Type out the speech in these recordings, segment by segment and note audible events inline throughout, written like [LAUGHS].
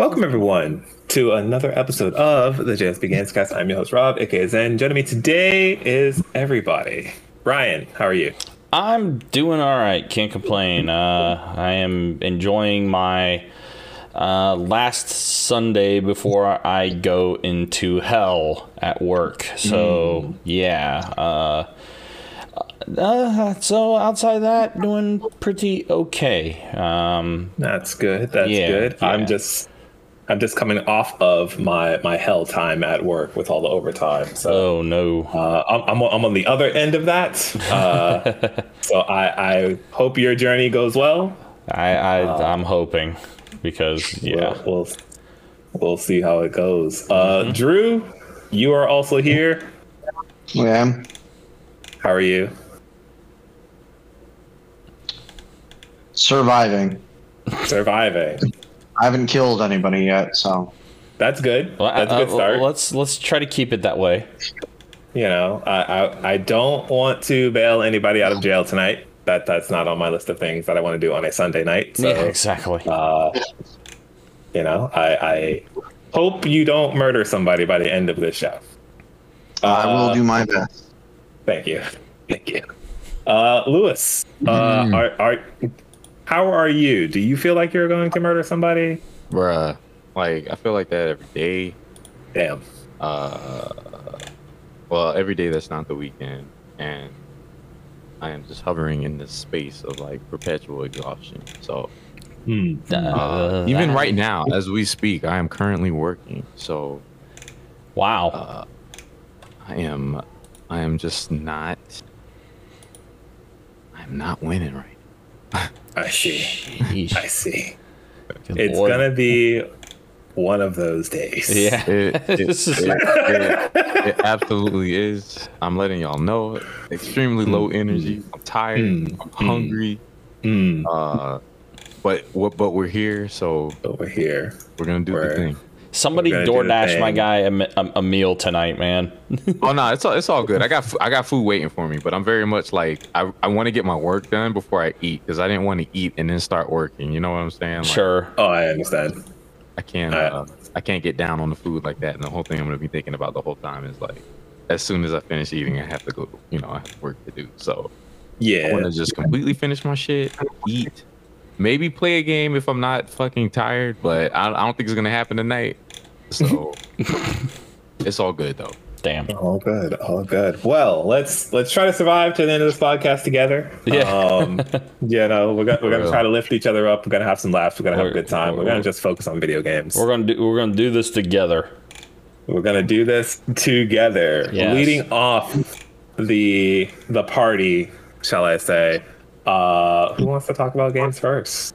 Welcome everyone to another episode of the JS Begins Cast. I'm your host Rob, aka Zen. Joining me today is everybody. Brian, how are you? I'm doing all right. Can't complain. Uh, I am enjoying my uh, last Sunday before I go into hell at work. So yeah. Uh, uh, so outside of that, doing pretty okay. Um, That's good. That's Yeah, good. yeah. I'm just I'm just coming off of my my hell time at work with all the overtime. So oh no. uh, I'm, I'm on- I'm on the other end of that. Uh, [LAUGHS] so I I hope your journey goes well. I, I I'm hoping because yeah. We'll we'll, we'll see how it goes. Uh, Drew, you are also here. Yeah. How are you? Surviving. Surviving. I haven't killed anybody yet, so That's good. Well, That's a good uh, start. Let's let's try to keep it that way. you know, I, I I don't want to bail anybody out of jail tonight. That that's not on my list of things that I want to do on a Sunday night. So, yeah, exactly. uh, you know, I, I hope you don't murder somebody by the end of this show. I will Uh, do my best. Thank you, thank you. Uh, Lewis, uh, Hmm. are are how are you? Do you feel like you're going to murder somebody? Bruh, like I feel like that every day. Damn. Uh, well, every day that's not the weekend, and I am just hovering in this space of like perpetual exhaustion. So Hmm. uh, Uh, even right now, as we speak, I am currently working. So Wow. uh, I am, I am just not. I'm not winning right. [LAUGHS] I see. Sheesh. I see. Good It's lord. gonna be one of those days. Yeah. It, it, This [LAUGHS] it, it- it absolutely is. I'm letting y'all know. Extremely low energy. I'm tired. Mm, I'm hungry. Hmm. Uh, but what? But we're here, so Over here. we're gonna do We're- the thing. Somebody We're gonna do the DoorDash my guy a, a, a meal tonight, man. [LAUGHS] Oh no, it's all it's all good. I got I got food waiting for me, but I'm very much like I, I want to get my work done before I eat because I didn't want to eat and then start working. You know what I'm saying? Like, sure. Oh, I understand. I can't uh, I can't get down on the food like that. And the whole thing I'm gonna be thinking about the whole time is like, as soon as I finish eating, I have to go. You know, I have work to do. So yeah, I want to just completely finish my shit, eat, maybe play a game if I'm not fucking tired. But I, I don't think it's gonna happen tonight. So [LAUGHS] it's all good though. Damn. All good. All good. Well, let's let's try to survive to the end of this podcast together. Yeah. Um, [LAUGHS] you know, we're gonna we're gonna try to lift each other up. We're gonna have some laughs. We're gonna have a We're- good time. We're gonna just focus on video games. We're gonna do we're gonna do this together. We're gonna do this together. Yes. Leading off the the party, shall I say? Uh, who wants to talk about games first?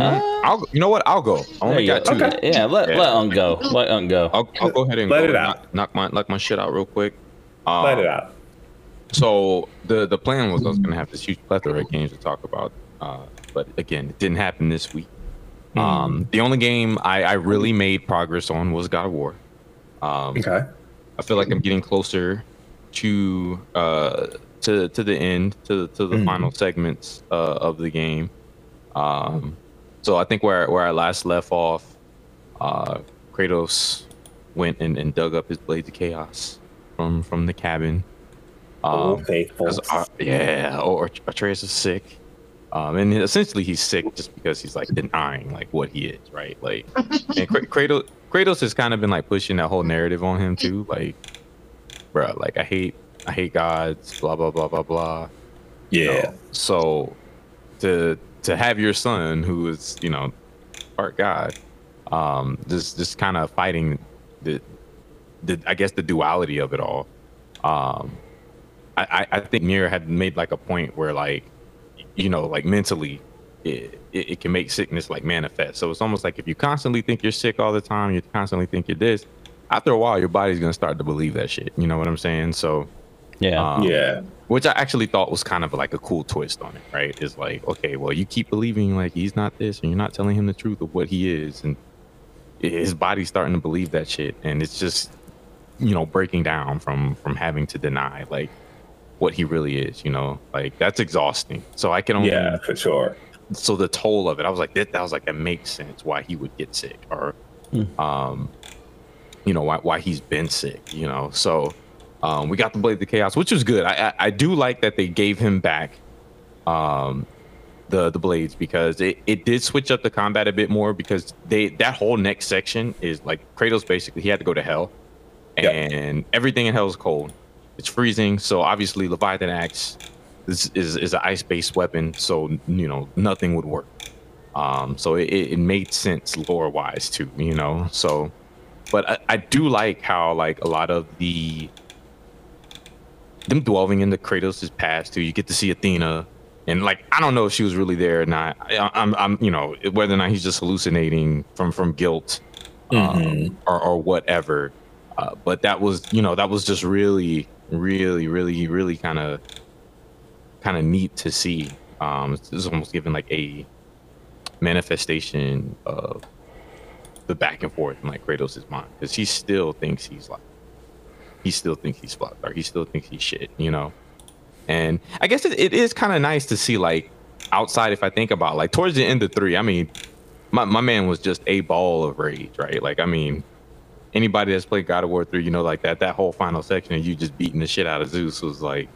I'll you know what? I'll go. I Uh, only got go. two. Okay. Yeah, let let on go. Let on go. I'll, I'll go ahead and Let go it knock, out. knock my knock my shit out real quick. Um, Let it out. So the the plan was I was gonna have this huge plethora of games to talk about uh, but again, it didn't happen this week. Um, the only game I, I really made progress on was God of War. Um, Okay. I feel like I'm getting closer to uh, to to the end, to to the Mhm. final segments uh, of the game. Um, so I think where where I last left off, uh, Kratos went and, and dug up his blades of chaos from from the cabin. Oh, Um, uh, yeah, or Atreus is sick. Um, and essentially he's sick just because he's like denying like what he is, right? Like, and Kra- [LAUGHS] Kratos, Kratos has kind of been like pushing that whole narrative on him too. Like, bro, like I hate, I hate gods, blah blah blah blah blah. You Yeah. know, so to to have your son who is you know part god, um, just just kind of fighting the the I guess the duality of it all. Um, I, I think Mir had made like a point where like, you know, like mentally, it, it, it can make sickness like manifest. So it's almost like if you constantly think you're sick all the time, you constantly think you're this. After a while, your body's gonna start to believe that shit. You know what I'm saying? So Yeah. um, Yeah. which I actually thought was kind of like a cool twist on it, right? Is like, okay, well, you keep believing like he's not this, and you're not telling him the truth of what he is, and his body's starting to believe that shit, and it's just, you know, breaking down from from having to deny like what he really is, you know, like that's exhausting. So I can only, Yeah, for sure. so the toll of it, I was like, that, that was like that makes sense why he would get sick, or, um, you know, why why he's been sick, you know, so. Um, we got the Blade of the Chaos, which was good. I, I I do like that they gave him back um, the the blades because it, it did switch up the combat a bit more because they that whole next section is like Kratos basically he had to go to hell and everything in hell is cold. It's freezing, so obviously Leviathan axe is is, is an ice based weapon, so you know nothing would work. Um, so it, it made sense lore wise too, you know. So, but I, I do like how like a lot of the them dwelling into Kratos' past too. You get to see Athena, and like I don't know if she was really there or not. I, I'm, I'm, you know, whether or not he's just hallucinating from from guilt um, or, or whatever. Uh, but that was, you know, that was just really, really, really, really kind of, kind of neat to see. Um, it's, it's almost giving like a manifestation of the back and forth in like Kratos' mind because he still thinks he's like he still thinks he's fucked or he still thinks he's shit, you know? And I guess it, it is kind of nice to see like outside if I think about like towards the end of three, I mean, my, my man was just a ball of rage, right? Like, I mean, anybody that's played God of War 3, you know, like that, that whole final section of you just beating the shit out of Zeus was like,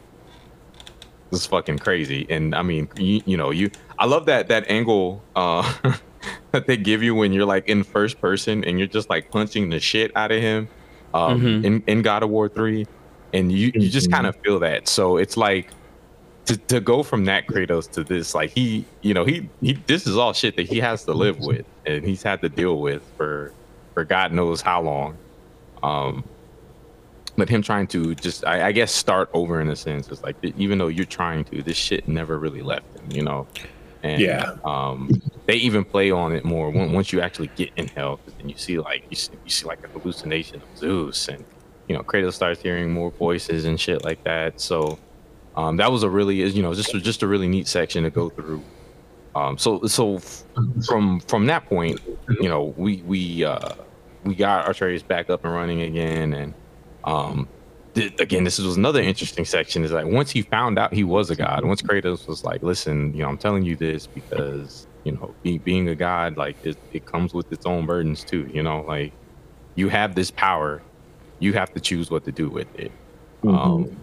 was fucking crazy. And I mean, you, you know, you, I love that, that angle, uh, [LAUGHS] that they give you when you're like in first person and you're just like punching the shit out of him um, Mhm. in, in God of War 3. And you, you just kind of feel that. So it's like to, to go from that Kratos to this, like he, you know, he, he, this is all shit that he has to live with and he's had to deal with for, for God knows how long. Um, but him trying to just, I, I guess, start over in a sense, is like even though you're trying to, this shit never really left him, you know. And Yeah. um, they even play on it more when, once you actually get in hell and you see like you see, you see like a hallucination of Zeus, and you know Kratos starts hearing more voices and shit like that. So um, that was a really, you know, just just a really neat section to go through. Um, so so from from that point, you know, we we uh, we got our Archerius back up and running again, and um, th- again, this was another interesting section. Is like once he found out he was a god, once Kratos was like, "Listen, you know, I'm telling you this because you know, be, being a god, like it, it comes with its own burdens too. You know, like you have this power, you have to choose what to do with it." Um,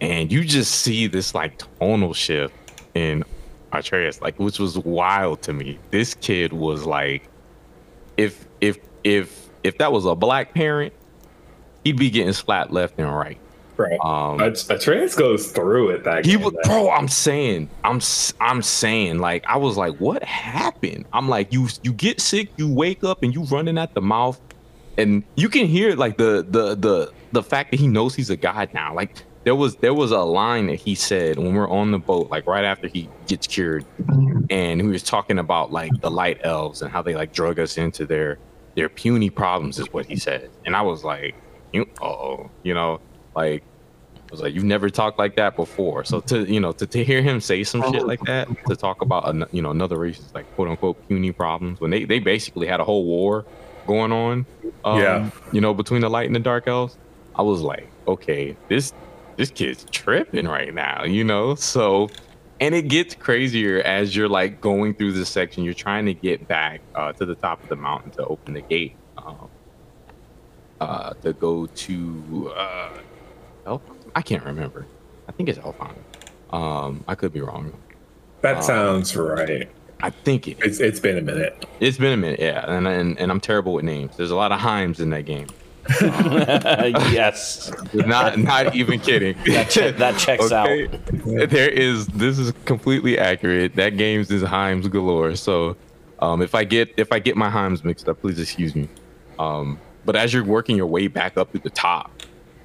and you just see this like tonal shift in Atreus, like which was wild to me. This kid was like, if if if if that was a black parent, he'd be getting slapped left and right. Bro, Um, Atreus goes through it that he was, man. bro. I'm saying, I'm, s- I'm saying, like, I was like, what happened? I'm like, you, you get sick, you wake up, and you running at the mouth, and you can hear like the, the, the, the fact that he knows he's a god now. Like, there was, there was a line that he said when we're on the boat, like right after he gets cured, and he was talking about like the light elves and how they like drug us into their, their puny problems, is what he said, and I was like, you, oh, you know, like was like, "You've never talked like that before." So to you know to, to hear him say some shit like that, to talk about an, you know another race's like quote unquote puny problems when they they basically had a whole war going on, um, Yeah. you know between the light and the dark elves, I was like, okay, this this kid's tripping right now, you know. So and it gets crazier as you're like going through this section. You're trying to get back uh, to the top of the mountain to open the gate. Um, uh, to go to uh, Elf. I can't remember. I think it's Elfheim. Um, I could be wrong. That Um, sounds right. I think it. It's it's been a minute. It's been a minute, yeah, and and, and I'm terrible with names. There's a lot of Heims in that game. [LAUGHS] yes. Not not even kidding. [LAUGHS] That, che- that checks Okay? out. There is this is completely accurate. That game's is Heims galore. So um, if I get if I get my Heims mixed up, please excuse me. Um, but as you're working your way back up to the top,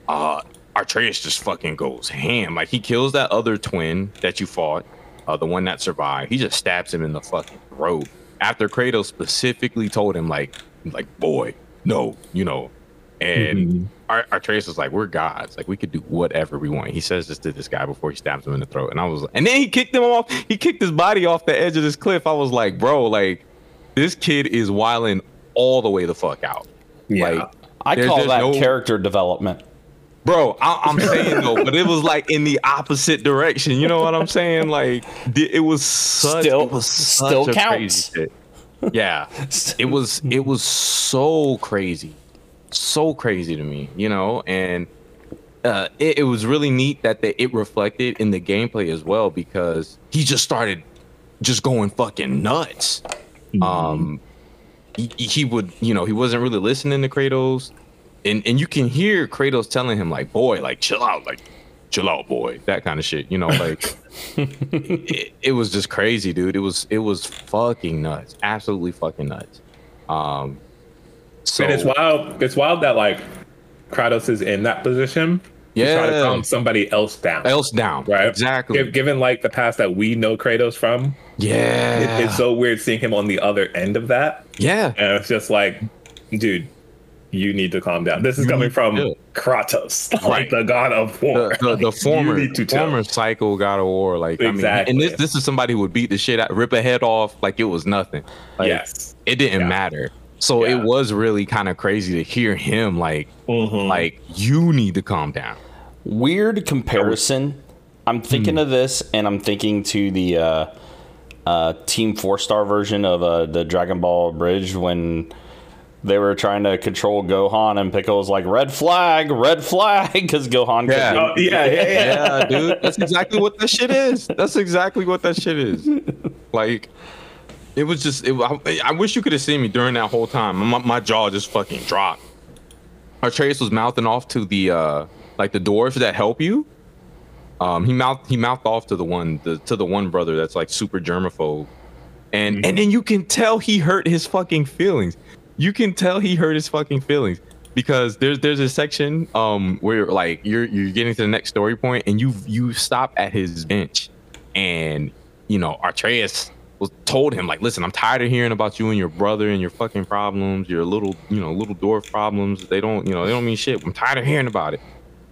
uh, Artreus just fucking goes ham. Like he kills that other twin that you fought, uh, the one that survived. He just stabs him in the fucking throat. After Kratos specifically told him, like, like boy, no, you know. And Ar- Artreus was like, "We're gods. Like we could do whatever we want." He says this to this guy before he stabs him in the throat, and I was, and then he kicked him off. He kicked his body off the edge of this cliff. I was like, "Bro, like this kid is wilding all the way the fuck out." Like I there's- call there's that no- character development. Bro, I, I'm saying though, but it was like in the opposite direction. You know what I'm saying? Like it was such, Still- it was such still a counts. crazy shit. Yeah, [LAUGHS] it was it was so crazy, so crazy to me. You know, and uh, it, it was really neat that they, it reflected in the gameplay as well because he just started just going fucking nuts. Um, he, he would, you know, he wasn't really listening to Kratos, and and you can hear Kratos telling him like, "Boy, like chill out, like chill out, boy," that kind of shit. You know, like [LAUGHS] it, it was just crazy, dude. It was it was fucking nuts, absolutely fucking nuts. Um, so and it's wild. It's wild that like Kratos is in that position. To try to Yeah. calm somebody else down. else down, Right. Exactly. Giv- given like the past that we know Kratos from, yeah, it- it's so weird seeing him on the other end of that. yeah. And it's just like, dude, you need to calm down. This is coming from. Kratos, [LAUGHS] like Right. the god of war. the, the, the [LAUGHS] You former need to chill. former psycho god of war like I mean, and this this is somebody who would beat the shit out rip a head off like it was nothing like, Yes. it didn't Yeah. matter so Yeah. it was really kind of crazy to hear him like Mhm. like you need to calm down Weird comparison. I'm thinking Hmm. of this, and I'm thinking to the uh, uh, Team Four Star version of uh, the Dragon Ball Abridged when they were trying to control Gohan, and Piccolo was like, "Red flag, red flag," [LAUGHS] because Gohan. Yeah. couldn't- Oh, yeah, yeah, yeah. yeah dude that's exactly what that shit is that's exactly what that shit is like it was just it, I, I wish you could have seen me during that whole time my, my jaw just fucking dropped Artreus was mouthing off to the uh like the dwarves that help you. Um, he mouthed he mouthed off to the one the, to the one brother that's like super germaphobe, and and then you can tell he hurt his fucking feelings. You can tell he hurt his fucking feelings because there's there's a section um where like you're you're getting to the next story point and you you stop at his bench, and you know Artreus was told him like, listen, I'm tired of hearing about you and your brother and your fucking problems, your little you know little dwarf problems. They don't you know they don't mean shit. I'm tired of hearing about it.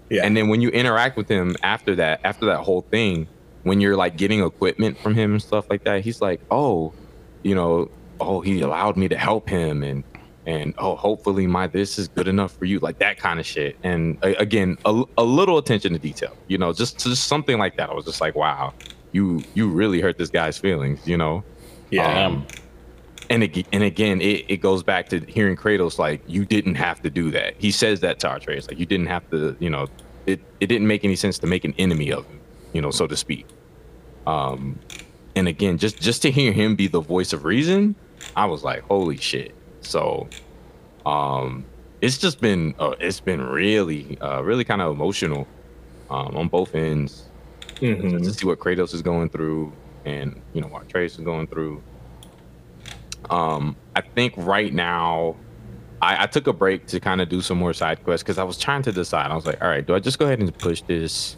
Yeah. And then when you interact with him after that, after that whole thing, when you're like getting equipment from him and stuff like that, he's like, oh, you know, oh, he allowed me to help him, and and oh, hopefully my this is good enough for you, like that kind of shit. And a- again, a, a little attention to detail, you know, just just something like that. I was just like, wow, you you really hurt this guy's feelings, you know. Yeah. Um, and ag- and again, it, it goes back to hearing Kratos like you didn't have to do that. He says that to Atreus, like you didn't have to, you know, it it didn't make any sense to make an enemy of him, you know, so to speak. Um, and again, just just to hear him be the voice of reason, I was like, holy shit. So, um, it's just been uh, it's been really uh, really kind of emotional um, on both ends Mhm. to see what Kratos is going through and you know what Atreus is going through. Um, I think right now, I, I took a break to kind of do some more side quests because I was trying to decide. I was like, all right, do I just go ahead and push this,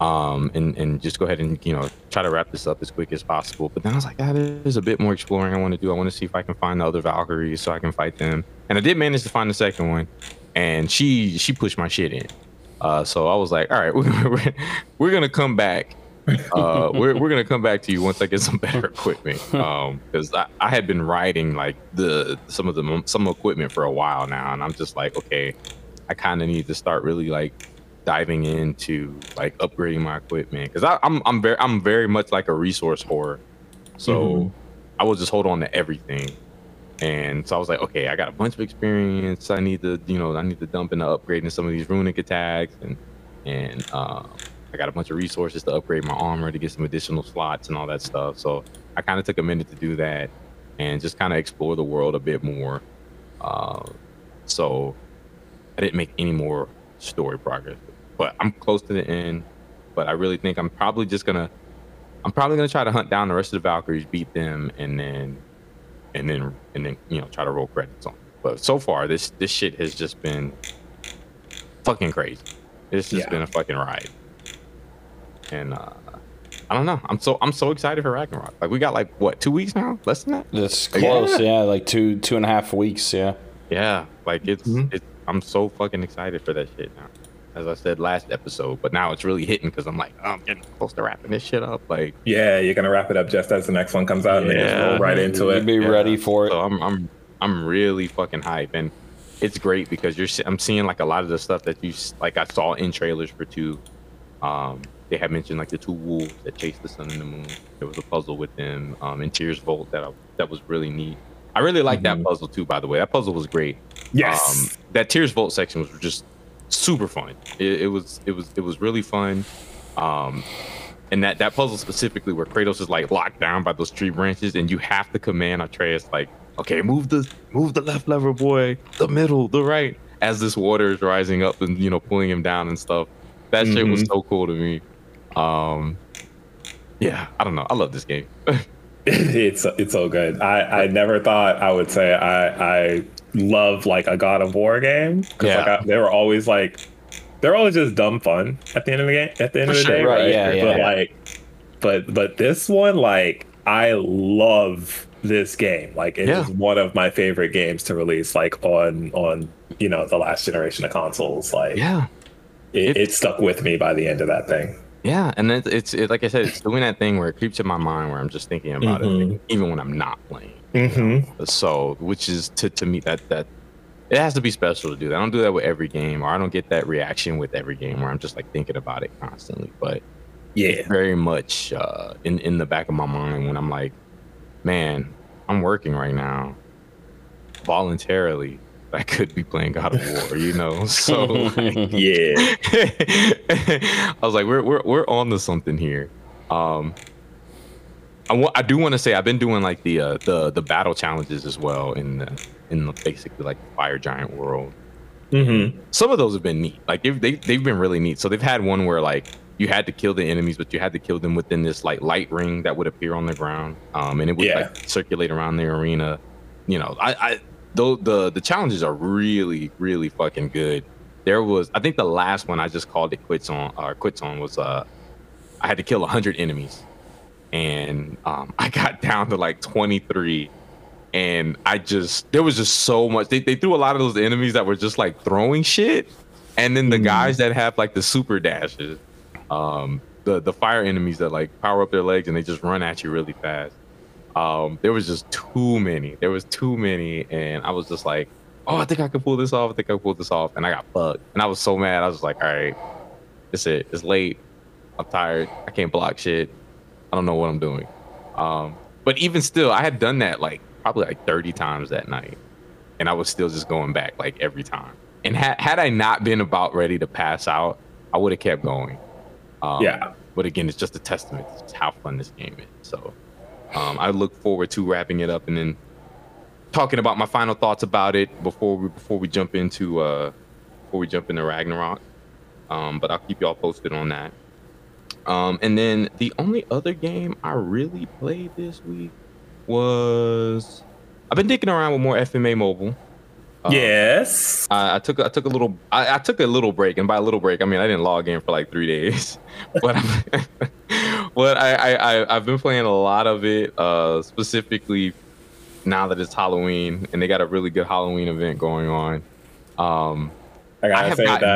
um, and and just go ahead and you know try to wrap this up as quick as possible? But then I was like, ah, there's a bit more exploring I want to do. I want to see if I can find the other Valkyries so I can fight them. And I did manage to find the second one, and she she pushed my shit in. Uh, so I was like, all right, [LAUGHS] we're, we're gonna come back. [LAUGHS] Uh, we're we're gonna come back to you once I get some better equipment. Um, because I, I had been riding like the some of the some equipment for a while now, and I'm just like, okay, I kind of need to start really like diving into like upgrading my equipment because I'm I'm very I'm very much like a resource whore, so Mhm. I will just hold on to everything. And so I was like, okay, I got a bunch of experience. I need to, you know, I need to dump into upgrading some of these runic attacks, and and uh, I got a bunch of resources to upgrade my armor to get some additional slots and all that stuff. So I kind of took a minute to do that and just kind of explore the world a bit more. Uh, so I didn't make any more story progress, but I'm close to the end. But I really think I'm probably just gonna, I'm probably gonna try to hunt down the rest of the Valkyries, beat them, and then, and then, and then, you know, try to roll credits on. But so far, this this shit has just been fucking crazy. It's just Yeah. been a fucking ride. And uh I don't know. I'm so I'm so excited for Ragnarok. Like we got like what two weeks now? Less than that. That's close, yeah. like two two and a half weeks, yeah. Yeah, like it's it's. I'm so fucking excited for that shit now. As I said last episode, but now it's really hitting because I'm like, oh, I'm getting close to wrapping this shit up. Like, Yeah, you're gonna wrap it up just as the next one comes out, and then just roll right into it. Be ready for it. So I'm I'm I'm really fucking hype, and it's great because you're I'm seeing like a lot of the stuff that you s- like I saw in trailers for two. Um, they had mentioned like the two wolves that chase the sun and the moon. There was a puzzle with them um, in Tyr's Vault that I, that was really neat. I really like that puzzle too. By the way, that puzzle was great. Yes. Um, that Tyr's Vault section was just super fun. It, it was it was it was really fun. Um, and that that puzzle specifically where Kratos is like locked down by those tree branches, and you have to command Atreus like, okay, move the move the left lever, boy, the middle, the right, as this water is rising up and you know pulling him down and stuff. That shit was Mhm. so cool to me. Um, yeah, I don't know. I love this game. [LAUGHS] it's it's so good. I I never thought I would say I I love like a God of War game because like Yeah. I, they were always like they're always just dumb fun at the end of the game at the end For of the sure. day, Right, right? yeah, yeah. But like, but but this one like I love this game. Like it is Yeah. one of my favorite games to release like on on you know the last generation of consoles. Like yeah, it, it stuck with me by the end of that thing. Yeah, and it's it's it, like I said, it's doing that thing where it creeps in my mind where I'm just thinking about it, Mhm. even when I'm not playing. Mm-hmm. So, which is to to me that that it has to be special to do that. I don't do that with every game, or I don't get that reaction with every game where I'm just like thinking about it constantly. But Yeah. very much uh, in in the back of my mind when I'm like, man, I'm working right now, voluntarily. I could be playing God of War, you know. [LAUGHS] So like, Yeah. [LAUGHS] I was like, we're we're we're on to something here. Um, I wa- I do want to say I've been doing like the uh, the the battle challenges as well in the in the basically like fire giant world. Mm-hmm. Some of those have been neat. Like they've they, they've been really neat. So they've had one where like you had to kill the enemies, but you had to kill them within this like light ring that would appear on the ground, um, and it would Yeah. like circulate around the arena. You know, I I though the the challenges are really really fucking good. There was I think the last one I just called it quits on or quits on was uh I had to kill 100 enemies. And um, [LAUGHS] I got down to like 23 and I just there was just so much they, they threw a lot of those enemies that were just like throwing shit. And then the guys that have like the super dashes um the the fire enemies that like power up their legs and they just run at you really fast um there was just too many there was too many and I was just like oh I think I can pull this off I think I can pull this off and I got fucked and I was so mad I was like all right it's it it's late I'm tired I can't block shit I don't know what I'm doing. Um, but even still, I had done that like probably like 30 times that night, and I was still just going back like every time. And had had I not been about ready to pass out, I would have kept going. Um, Yeah. But again, it's just a testament to how fun this game is. So um, I look forward to wrapping it up and then talking about my final thoughts about it before we before we jump into uh, before we jump into Ragnarok. Um, but I'll keep y'all posted on that. Um, and then the only other game I really played this week was I've been dicking around with more FMA Mobile. Um, yes. I, I took I took a little I, I took a little break, and by a little break, I mean I didn't log in for like three days, [LAUGHS] but [LAUGHS] but I, I I I've been playing a lot of it, uh, specifically now that it's Halloween, and they got a really good Halloween event going on. Um, I gotta have say gotten-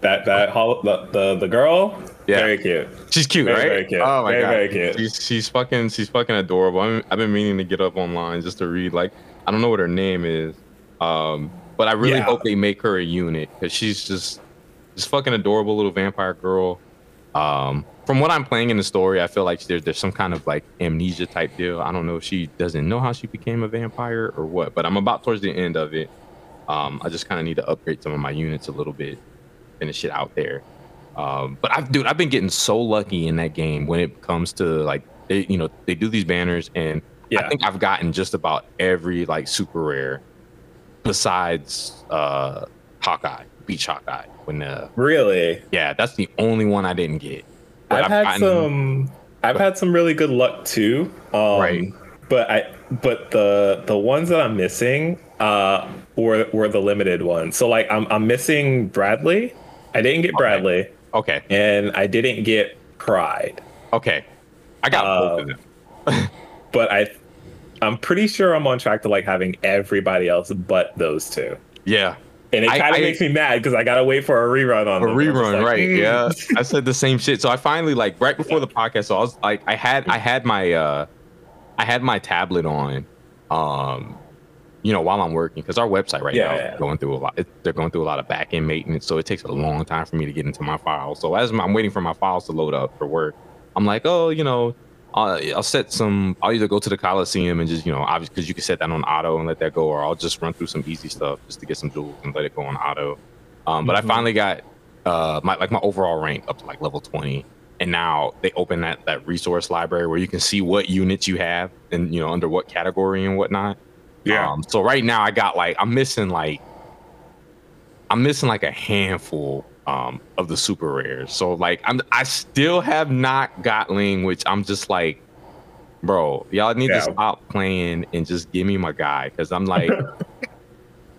that that that the, the the girl. Yeah. Very cute. She's cute, Very, right? very cute. Oh my Very, god, very cute. She's she's fucking she's fucking adorable. I'm, I've been meaning to get up online just to read. Like I don't know what her name is, um, but I really Yeah. hope they make her a unit because she's just this fucking adorable little vampire girl. Um, from what I'm playing in the story, I feel like there's there's some kind of like amnesia type deal. I don't know if she doesn't know how she became a vampire or what, but I'm about towards the end of it. Um, I just kind of need to upgrade some of my units a little bit, finish it out there. Um, but I've dude, I've been getting so lucky in that game when it comes to like they, you know, they do these banners, and I think I've gotten just about every like super rare, besides uh Hawkeye, Beach Hawkeye. When the Really? yeah, that's the only one I didn't get. But I've had gotten- some. I've had some really good luck too. Um, Right. But I. But the the ones that I'm missing uh were were the limited ones. So like I'm I'm missing Bradley. I didn't get Bradley. Okay. And I didn't get Pride. Okay. I got both of them. [LAUGHS] but I I'm pretty sure I'm on track to like having everybody else but those two. Yeah. And it kind of makes me mad because I gotta wait for a rerun on a them. Rerun, like, right? mm. Yeah, I said the same shit. So I finally like right before the podcast. So I was like, I had I had my uh, I had my tablet on, um, you know, while I'm working because our website right Yeah, now yeah. is going through a lot. It, they're going through a lot of back end maintenance, so it takes a long time for me to get into my files. So as I'm waiting for my files to load up for work, I'm like, oh, you know. Uh, I'll set some. I'll either go to the Coliseum and just, you know, obviously, because you can set that on auto and let that go, or I'll just run through some easy stuff just to get some jewels and let it go on auto. Um, but Mhm. I finally got uh my like my overall rank up to like level 20 and now they open that that resource library where you can see what units you have and you know under what category and whatnot Yeah. um so right now i got like i'm missing like i'm missing like a handful um of the super rares so like i'm i still have not got ling which i'm just like bro y'all need Yeah. to stop playing and just give me my guy because i'm like [LAUGHS]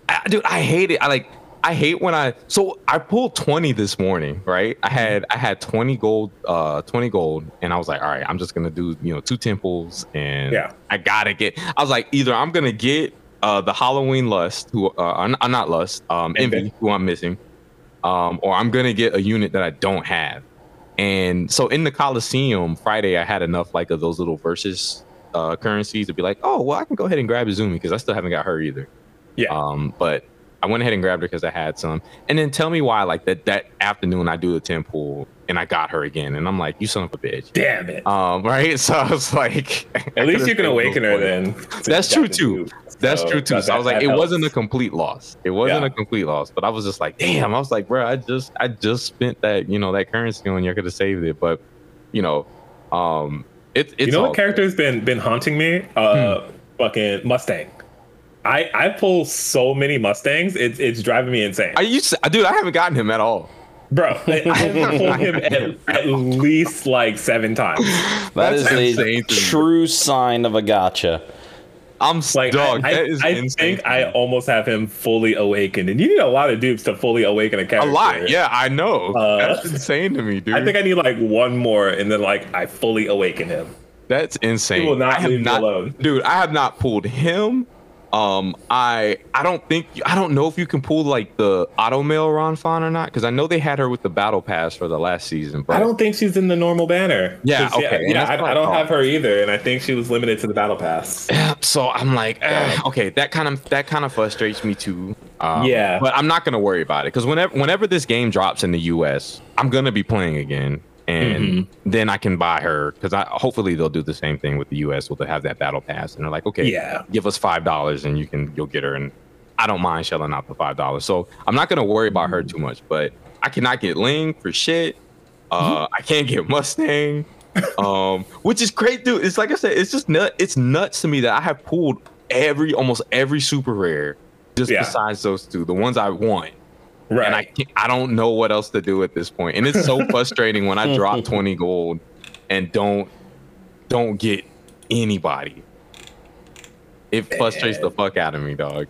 I, dude, I hate it. I like I hate when I so I pulled 20 this morning, right? I had I had 20 gold, uh 20 gold, and I was like, all right, I'm just gonna do, you know, two temples and Yeah. I gotta get I was like, either I'm gonna get uh the Halloween lust, who uh I'm I'm not lust, um envy, who I'm missing, um, or I'm gonna get a unit that I don't have. And so in the Coliseum Friday, I had enough like of those little versus uh currencies to be like, oh well, I can go ahead and grab Izumi because I still haven't got her either. Yeah. Um, but I went ahead and grabbed her because I had some. And then tell me why, like that that afternoon, I do the temple and I got her again, and I'm like, you son of a bitch. Damn it. Um, [LAUGHS] right? So I was like, At least you can [LAUGHS] awaken her then. That's true too. That's So true too. that- So I was like, it helps. wasn't a complete loss. It wasn't Yeah. a complete loss, but I was just like, damn. I was like, bro, I just I just spent that you know that currency on you. I could have saved it, but you know, um, it, it's you know what character's been been haunting me? Uh, Hmm. fucking Mustang. I I pull so many Mustangs. It's it's driving me insane. I used, to, dude. I haven't gotten him at all. Bro, [LAUGHS] I, I've pulled him at, at least like seven times. That is That's a insane to me. true sign of a gacha. I'm Like dog. I, that I, is I insane. think I almost have him fully awakened, and you need a lot of dupes to fully awaken a character. a lot. Yeah, I know. Uh, That's insane to me, dude. I think I need like one more, and then like I fully awaken him. That's insane. He will not I leave me not, alone. dude. I have not pulled him. Um, I I don't think I don't know if you can pull like the auto mail Ron Fawn or not because I know they had her with the battle pass for the last season. But I don't think she's in the normal banner. Yeah, okay, and Yeah, I, I I don't have her either, and I think she was limited to the battle pass. [CLEARS THROAT] so I'm like, eh, okay, that kind of that kind of frustrates me too. Um, Yeah. but I'm not gonna worry about it because whenever whenever this game drops in the U.S., I'm gonna be playing again, and Mm-hmm. then I can buy her because I hopefully they'll do the same thing with the U.S. Will they have that battle pass and they're like, okay, Yeah. give us five dollars and you can you'll get her, and I don't mind shelling out the five dollars. So I'm not gonna worry about her too much, but I cannot get Ling for shit. Uh, I can't get Mustang, um, which is great, dude. It's like I said, it's just nut. It's nuts to me that I have pulled every almost every super rare, just Yeah. besides those two, the ones I want. Right. And I can't, I don't know what else to do at this point. and it's so [LAUGHS] frustrating when I drop [LAUGHS] twenty gold and don't don't get anybody. It frustrates the fuck out of me, dog.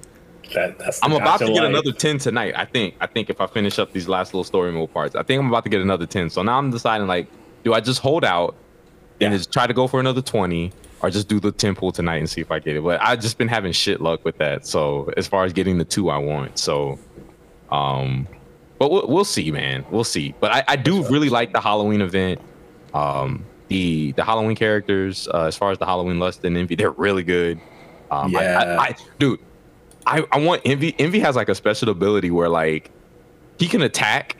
That, I'm about to get life. another 10 tonight. I think. I think if I finish up these last little story mode parts, I think I'm about to get another 10. So now I'm deciding like, do I just hold out and just try to go for another 20 or just do the temple tonight and see if I get it? But I've just been having shit luck with that. So as far as getting the two I want. So um but we'll, we'll see, man. We'll see. But I, I do really like the Halloween event. Um, the the Halloween characters, uh, as far as the Halloween lust and envy, they're really good. Um, I- I, Yeah. I, dude, I, I want envy. Envy has like a special ability where like he can attack.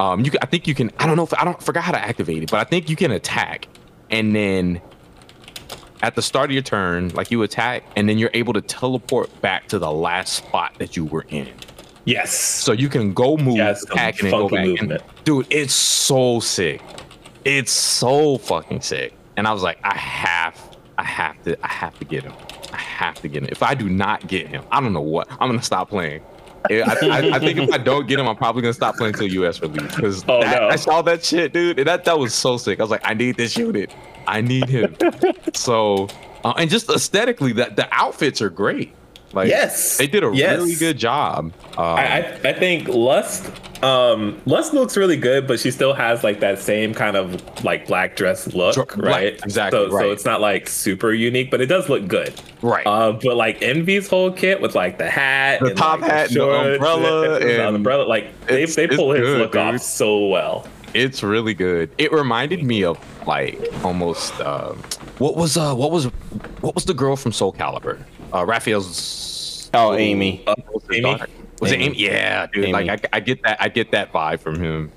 Um, you I think you can. I don't know if I don't forgot how to activate it, but I think you can attack, and then at the start of your turn, like you attack, and then you're able to teleport back to the last spot that you were in. Yes. So you can go move, Yeah, attack, and go back. movement. And, dude, it's so sick. It's so fucking sick. And I was like, I have, I have to, I have to get him. I have to get him. If I do not get him, I don't know what. I'm gonna stop playing. I, I, I think if I don't get him, I'm probably gonna stop playing till US release because Oh, no. I saw that shit, dude. And that that was so sick. I was like, I need this unit. I need him. [LAUGHS] so, uh, and just aesthetically, that the outfits are great. Like, Yes. they did a Yes. really good job. Um, I, I think Lust um Lust looks really good, but she still has like that same kind of like black dress look, Dr- black, right? exactly, So, so it's not like super unique, but it does look good. Right. Uh, but like Envy's whole kit with like the hat, The and, top like, hat and the shorts umbrella and, the and- umbrella, like they they pull his good, look off so well. it's really good. It reminded me of like almost um, what was uh what was what was the girl from Soul Calibur? Uh, Raphael's. Oh, Amy. Uh, was it Amy? daughter? Was it Amy. Amy? Yeah, dude. Like I, I get that. I get that vibe from him.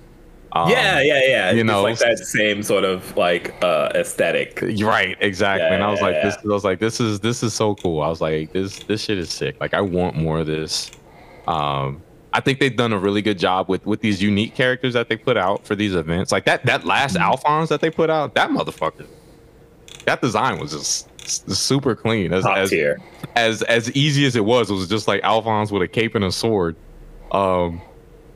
Um, yeah, yeah, yeah. you It's know, like that same sort of like uh aesthetic. Right, exactly. and I was Yeah, like, yeah, this. I was like, this is this is so cool. I was like, this this shit is sick. Like, I want more of this. Um, I think they've done a really good job with with these unique characters that they put out for these events. Like that that last Mm-hmm. Alphonse that they put out, that motherfucker. That design was just s- super clean. As Top as, tier. as as easy as it was, it was just like Alphonse with a cape and a sword. Um,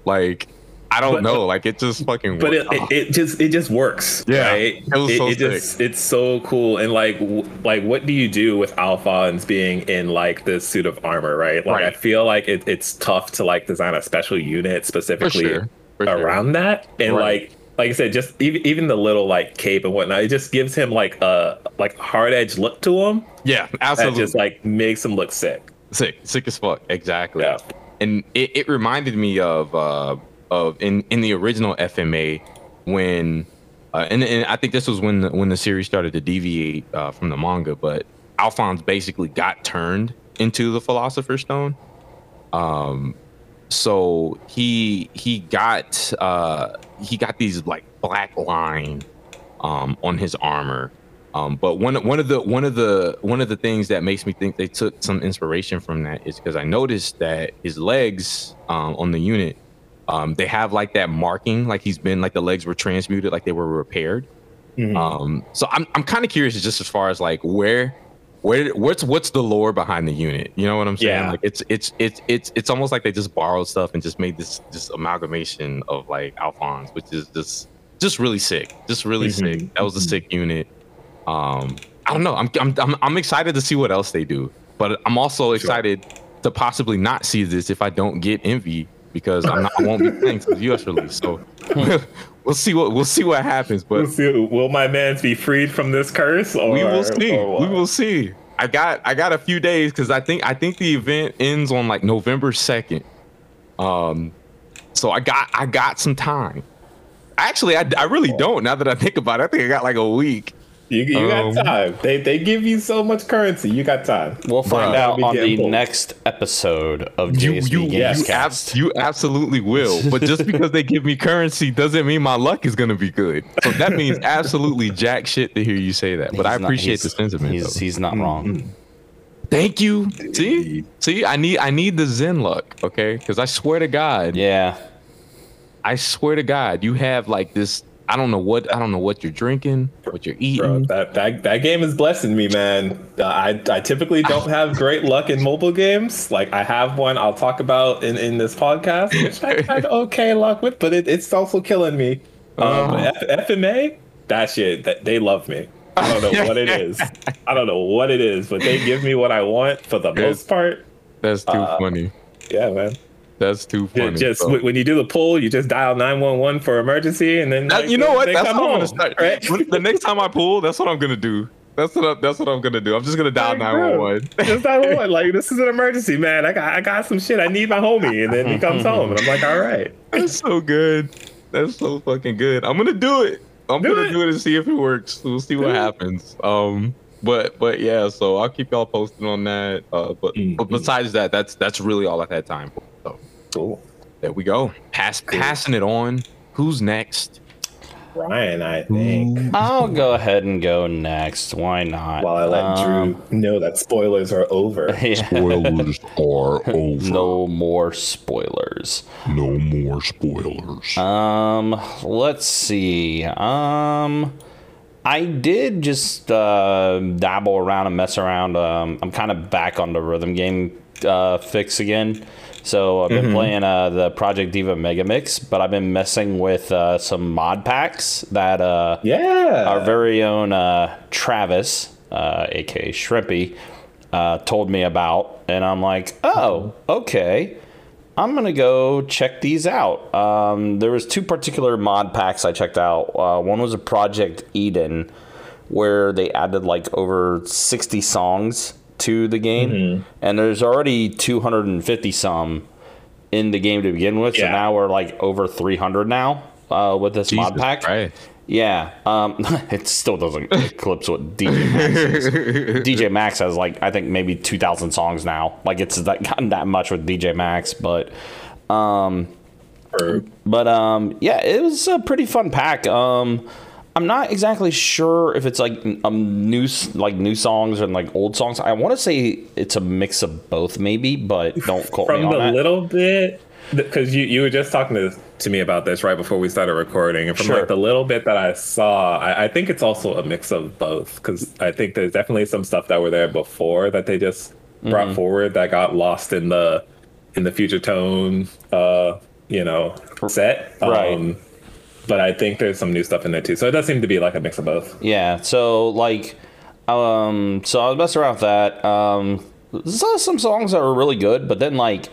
like I don't But- know, like it just fucking. but it, it, it just it just works Yeah, right it was so just it's so cool and like w- like what do you do with alphonse being in like this suit of armor right like i feel like it, it's tough to like design a special unit specifically sure, for sure. around that and Right. like like i said just even, even the little like cape and whatnot it just gives him like a like hard edge look to him yeah, that absolutely. just like makes him look sick sick sick as fuck exactly Yeah. and it, it reminded me of uh of in in the original fma when uh, and, and i think this was when the, when the series started to deviate uh, from the manga but alphonse basically got turned into the philosopher's stone um so he he got uh he got these like black line um on his armor. Um but one one of the one of the one of the things that makes me think they took some inspiration from that is because i noticed that his legs um on the unit um they have like that marking like he's been like the legs were transmuted like they were repaired. Um so i'm i'm kind of curious just as far as like where where what's what's the lore behind the unit? You know what i'm saying? Yeah. like it's it's it's it's it's almost like they just borrowed stuff and just made this this amalgamation of like alphonse which is just just really sick. Just really Mhm. sick. That was a sick unit. Um i don't know. I'm, I'm i'm i'm excited to see what else they do but i'm also excited to possibly not see this if i don't get envy because i'm not i won't be playing to the us release. So [LAUGHS] we'll see what we'll see what happens but We'll see, will my man's be freed from this curse or we will see. We will see. I got I got a few days because I think I think the event ends on like November second. Um, so I got I got some time. Actually, I, I really don't. Now that I think about it, I think I got like a week. You, you Um, got time. They they give you so much currency. You got time. We'll find out on the pulled. next episode of You JSB you Games you, ab- Cast. you absolutely will. But just because they give me currency doesn't mean my luck is gonna be good. So that means absolutely jack shit to hear you say that. But I He's not- appreciate he's- the sentiment. He's, he's not wrong. Thank you. See, see, I need I need the Zen luck, okay? Because I swear to God, Yeah. I swear to God, you have like this. I don't know what I don't know what you're drinking, what you're Bro, eating. that, that that game is blessing me, man. Uh, I I typically don't [LAUGHS] have great luck in mobile games. Like I have one I'll talk about in, in this podcast, which I [LAUGHS] had okay luck with, but it, it's also killing me. Um, Uh-huh. F- FMA, that shit, that they love me. I don't know what it is. [LAUGHS] I don't know what it is, but they give me what I want for the most part. That's too uh, funny. Yeah, man. That's too funny. Just bro. when you do the pull, you just dial nine one one for emergency, and then That- like, you know what? That's what I'm gonna start. right? The next time I [LAUGHS] pull, that's what I'm gonna do. That's what I'm, that's what I'm gonna do. I'm just gonna dial nine one one. [LAUGHS] nine bro, one one. Just 911. Like this is an emergency, man. I got I got some shit. I need my homie, and then he comes home, and I'm like, all right. That's so good. That's so fucking good. I'm gonna do it. I'm Do gonna it. do it and see if it works. We'll see what it. happens. Um, but but yeah, so I'll keep y'all posted on that. Uh, but Mm-hmm. but besides that, that's that's really all I've had time for. So Cool. there we go. Pass passing it on. Who's next? Ryan, I think. I'll go ahead and go next. Why not? While I let Um, Drew know that spoilers are over. [LAUGHS] yeah. Spoilers are [LAUGHS] over. No more spoilers. No more spoilers. Um, let's see. Um, I did just uh, dabble around and mess around. Um, I'm kind of back on the rhythm game uh, fix again. So I've been playing uh, the Project Diva Mega Mix, but I've been messing with uh, some mod packs that uh, Yeah. our very own uh, Travis, uh, aka Shrimpy, uh, told me about, and I'm like, oh, okay. I'm gonna go check these out. Um, there was two particular mod packs I checked out. Uh, one was a Project Eden, where they added like over 60 songs to the game, and there's already 250 some in the game to begin with. So now we're like over 300 now uh, with this mod pack. Christ. Yeah, um, [LAUGHS] it still doesn't eclipse what DJ Max is. [LAUGHS] DJ Max has like I think maybe two thousand songs now. Like it's that gotten that much with DJ Max, but um, but um, yeah, it was a pretty fun pack. Um, I'm not exactly sure if it's like um new like new songs and like old songs. I want to say it's a mix of both, maybe, but [LAUGHS] don't quote me from on the that. little bit because you, you were just talking to, to me about this right before we started recording and from Sure. like the little bit that i saw i, I think it's also a mix of both because i think there's definitely some stuff that were there before that they just brought Mm-hmm. forward that got lost in the in the future tone uh you know set Right. But i think there's some new stuff in there too so it does seem to be like a mix of both Yeah. So like, um, so I was messing around with that. Um, saw some songs that were really good, but then like,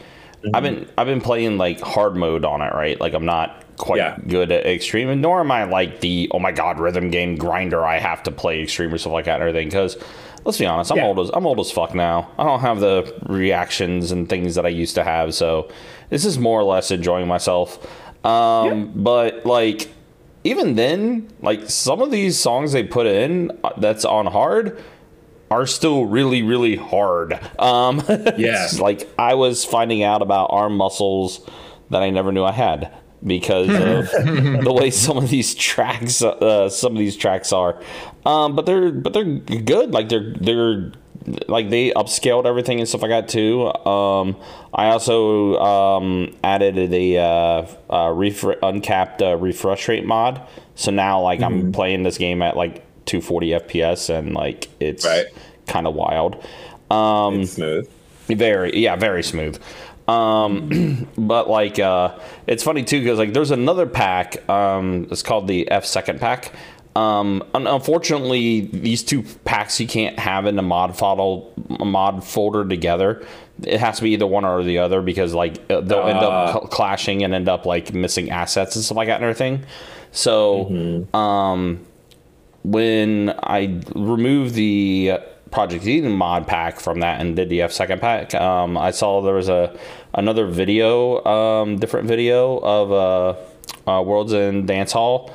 I've been I've been playing like hard mode on it, right? Like I'm not quite Yeah. good at extreme, and nor am I like the oh my god rhythm game grinder. I have to play extreme or stuff like that and everything. Because let's be honest, I'm Yeah. old as I'm old as fuck now. I don't have the reactions and things that I used to have. So this is more or less enjoying myself. Um, but like even then, like some of these songs they put in uh, that's on hard are still really, really hard. Um, [LAUGHS] Yeah. like I was finding out about arm muscles that I never knew I had because [LAUGHS] of the way some of these tracks, uh, some of these tracks are. Um, but they're but they're good. Like they're they're like they upscaled everything and stuff like that too. Um, I also um, added the uh, uh, refre- uncapped uh, refresh rate mod. So now like I'm playing this game at like 240 FPS and like it's Right. kind of wild. Um, it's smooth very yeah, very smooth. Um, [CLEARS THROAT] but like uh, it's funny too because like there's another pack. Um, it's called the F second pack. Um, unfortunately, these two packs you can't have in a mod a mod folder together. It has to be either one or the other because like uh, they'll end up cl- clashing and end up like missing assets and stuff like that and everything. So, um, when I removed the Project Eden mod pack from that and did the F second pack, um, I saw there was a another video, um, different video of uh, uh, World's End Dancehall.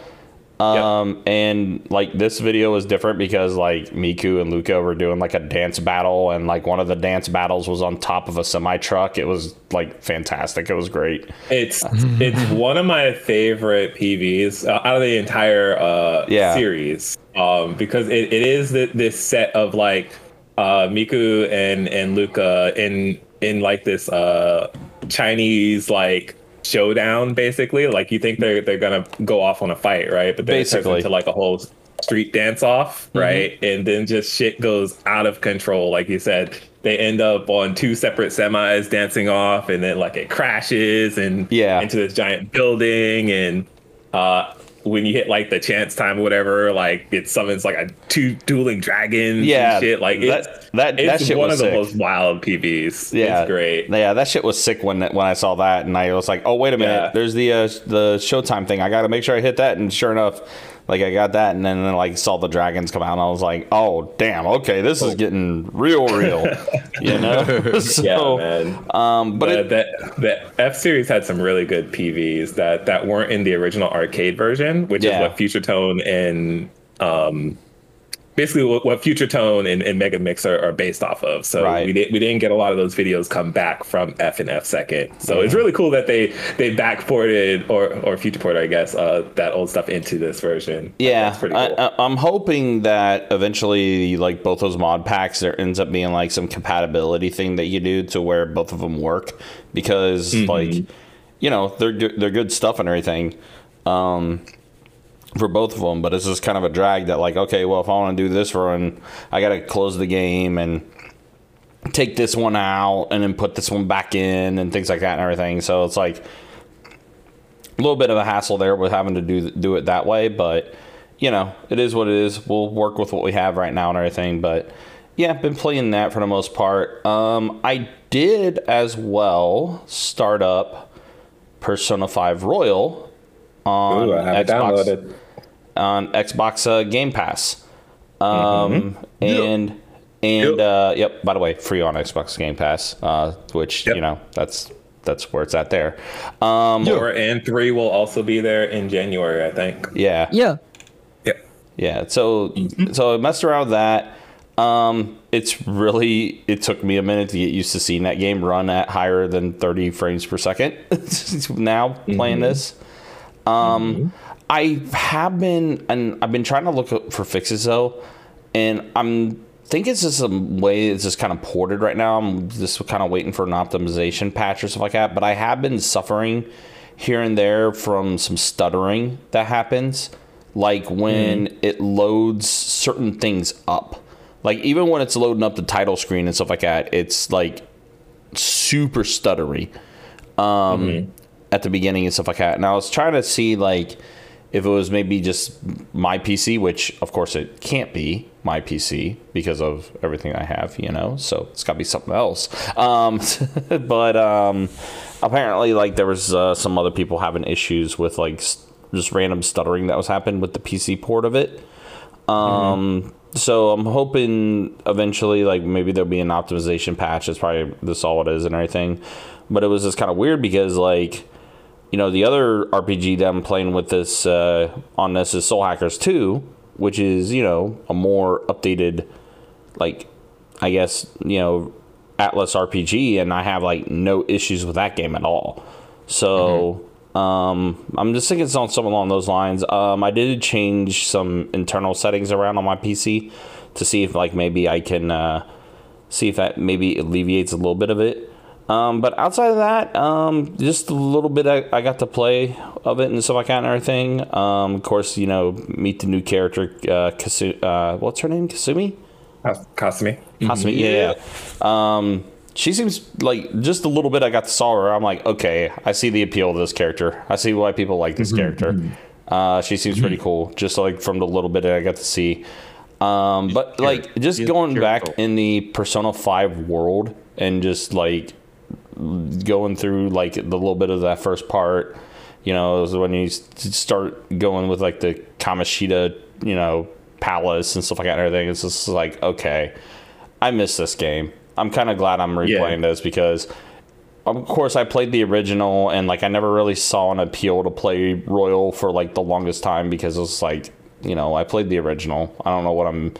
Um, and like this video was different because like Miku and Luka were doing like a dance battle, and like one of the dance battles was on top of a semi truck. It was like fantastic. It was great. It's [LAUGHS] it's one of my favorite PVs uh, out of the entire uh, Yeah. series um, because it, it is th- this set of like uh, Miku and and Luka in in like this uh, Chinese like showdown basically. Like you think they're they're gonna go off on a fight, right? But then Basically. into like a whole street dance off, right? And then just shit goes out of control, like you said. They end up on two separate semis dancing off, and then like it crashes and Yeah. into this giant building. And uh, when you hit like the chance time or whatever, like it summons like a two dueling dragons. Yeah, and shit. Like that- it's that- that it's shit one of the most wild PVs. Yeah, it's great. Yeah, that shit was sick when when I saw that, and I was like, "Oh, wait a minute, Yeah. there's the uh, the Showtime thing. I got to make sure I hit that." And sure enough, Like I got that, and then then like saw the dragons come out, and I was like, "Oh, damn! Okay, this is getting real, real." [LAUGHS] you know? [LAUGHS] so, yeah, man. Um, but the, it, the, the F series had some really good PVs that that weren't in the original arcade version, which Yeah. is what Future Tone and um, basically what, what Future Tone and, and Mega Mix are, are based off of. So Right. we didn't we didn't get a lot of those videos come back from F and F second. So it's really cool that they they backported or or future ported, I guess, uh, that old stuff into this version. Yeah, cool. I, I'm hoping that eventually, like both those mod packs, there ends up being like some compatibility thing that you do to where both of them work, because Mm-hmm. like, you know, they're good- they're good stuff and everything, um, for both of them. But it's just kind of a drag that like, okay, well, if I want to do this run, I got to close the game and take this one out and then put this one back in and things like that and everything. So it's like a little bit of a hassle there with having to do do it that way, but you know, it is what it is. We'll work with what we have right now and everything, but yeah, I've been playing that for the most part. Um, I did as well start up Persona 5 Royal on Ooh, I Xbox downloaded. On Xbox uh, Game Pass. Um, Mm-hmm. and and uh, yep. By the way, free on Xbox Game Pass, uh, which you know that's that's where it's at there. Um, Four and three will also be there in January, I think. yeah, Yeah. Yeah. yeah. So Mm-hmm. so I messed around with that. Um, it's really it took me a minute to get used to seeing that game run at higher than 30 frames per second. [LAUGHS] now playing Mm-hmm. this, um, I have been and I've been trying to look for fixes though, and I'm think it's just a way it's just kind of ported right now. I'm just kind of waiting for an optimization patch or stuff like that. But I have been suffering here and there from some stuttering that happens, like when it loads certain things up. Like even when it's loading up the title screen and stuff like that, it's like super stuttery um, at the beginning and stuff like that. And I was trying to see like if it was maybe just my PC, which of course it can't be my PC because of everything I have, you know. So it's got to be something else. Um, [LAUGHS] but um, apparently, like there was uh, some other people having issues with like s- just random stuttering that was happening with the PC port of it. Um, so I'm hoping eventually, like maybe there'll be an optimization patch. That's probably this all it is and everything. But it was just kind of weird because like, you know, the other RPG that I'm playing with this uh, on this is Soul Hackers 2, which is you know a more updated, like, I guess you know, Atlus RPG, and I have like no issues with that game at all. So. Um, I'm just thinking on something along those lines. Um, I did change some internal settings around on my PC to see if like maybe I can uh, see if that maybe alleviates a little bit of it. Um, but outside of that, um, just a little bit I, I got to play of it and stuff like that and everything. Um, of course, you know, meet the new character, uh, Kasu- uh, what's her name? Kasumi? Kasumi. Kasumi, yeah. yeah. Um, she seems like just a little bit I got to saw her. I'm like, okay, I see the appeal of this character. I see why people like this character. Uh, she seems pretty cool, just like from the little bit I got to see. Um, but like just going back in the Persona 5 world and just like going through like the little bit of that first part, you know, is when you start going with like the Kamoshida, you know, palace and stuff like that and everything. It's just like, okay, I miss this game. I'm kind of glad I'm replaying this because, of course, I played the original and like I never really saw an appeal to play Royal for like the longest time because it's like, you know, I played the original. I don't know what I'm,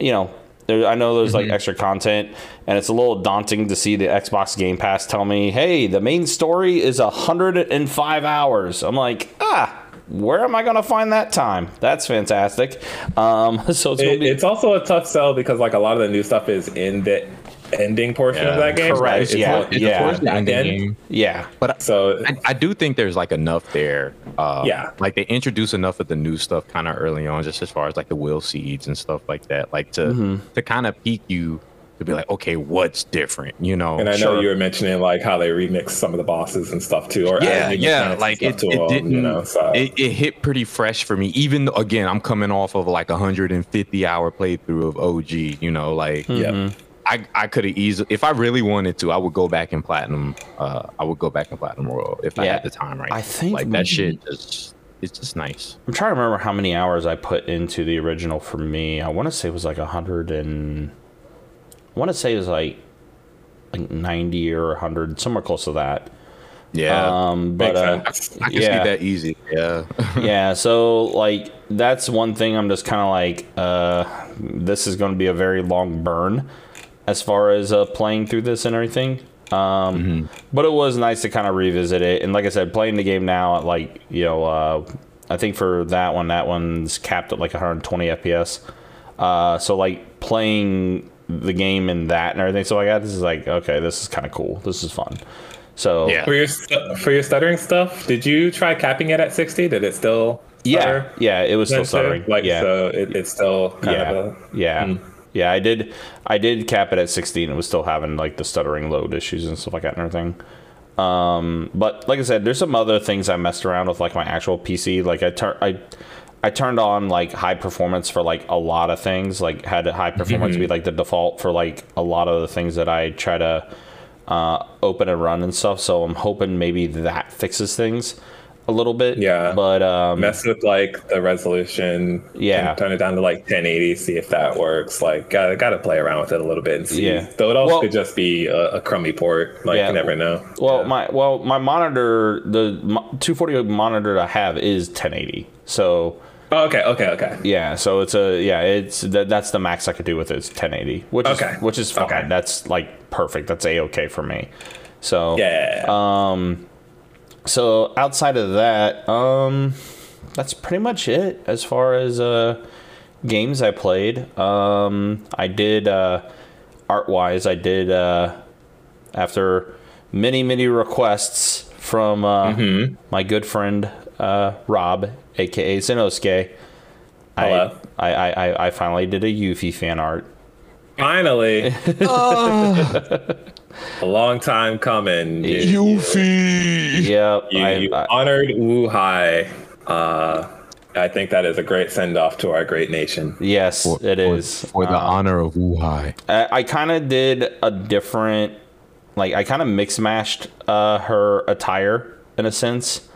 you know, there, I know there's like extra content and it's a little daunting to see the Xbox Game Pass tell me, hey, the main story is 105 hours. I'm like, ah. Where am I going to find that time? That's fantastic. Um, [LAUGHS] so it's It, be it's also a tough sell because like a lot of the new stuff is in the ending portion of that game. correct. It's yeah, not- it's yeah. the The ending game. yeah. But So I, I do think there's like enough there. Uh, Yeah. Like they introduce enough of the new stuff kind of early on, just as far as like the will seeds and stuff like that, like to Mm-hmm. to kind of pique you to be like, okay, what's different? You know? And I know you were mentioning like how they remix some of the bosses and stuff too, or yeah, yeah. Like stuff it, to it 'em, didn't. you know. So it, it hit pretty fresh for me. Even though, again, I'm coming off of like a 150 hour playthrough of OG. You know, like yeah, I, I could have easily, if I really wanted to, I would go back in platinum. Uh, I would go back in platinum royal if I had the time right. I now. think like that shit just it's just nice. I'm trying to remember how many hours I put into the original for me. I want to say it was like a hundred and I want to say it was like like 90 or 100, somewhere close to that. Yeah, Um, but uh. I can yeah. see that easy. Yeah. [LAUGHS] yeah, so like that's one thing I'm just kind of like uh this is going to be a very long burn as far as uh playing through this and everything. Um but it was nice to kind of revisit it and like I said playing the game now at like, you know, uh I think for that one that one's capped at like 120 FPS. Uh so like playing the game and that and everything so like that this is like okay, this is kind of cool. This is fun. So For your stu- for your stuttering stuff, did you try capping it at 60? Did it still? Yeah, stutter? yeah, it was still Then stuttering. Like yeah. so, it, it's still kind yeah, of a yeah, yeah. I did, I did cap it at 16. It was still having like the stuttering load issues and stuff like that and everything. Um, but like I said, there's some other things I messed around with, like my actual PC. Like I turn, I, I turned on like high performance for like a lot of things. Like had high performance Mhm. be like the default for like a lot of the things that I try to uh, open and run and stuff. So I'm hoping maybe that fixes things a little bit. Yeah. But um, mess with like the resolution. Yeah. turn it down to like 1080, see if that works. Like, gotta gotta play around with it a little bit and see. Yeah. Though it also Well- could just be a, a crummy port. Like, Yeah. you never know. Well, my well my monitor the 240 monitor I have is 1080. So Oh, okay, okay, okay. yeah, so it's a yeah, it's that, that's the max I could do with it is 1080, which Okay. is which is fine. That's like perfect. That's a okay for me. So Yeah. Um so outside of that, um that's pretty much it as far as uh games I played. Um I did uh art wise, I did uh after many many requests from uh, Mm-hmm. my good friend uh, Rob, aka Zenosuke. I, Hello. I, I I I finally did a Yuffie fan art. Finally. [LAUGHS] [LAUGHS] [LAUGHS] a long time coming. You, Yuffie. Yep. you, I, you I- honored Wutai. Uh, I think that is a great send off to our great nation. yes, it is For the Uh, honor of Wutai. I, I kind of did a different, like I kind of mix matched uh, her attire in a sense.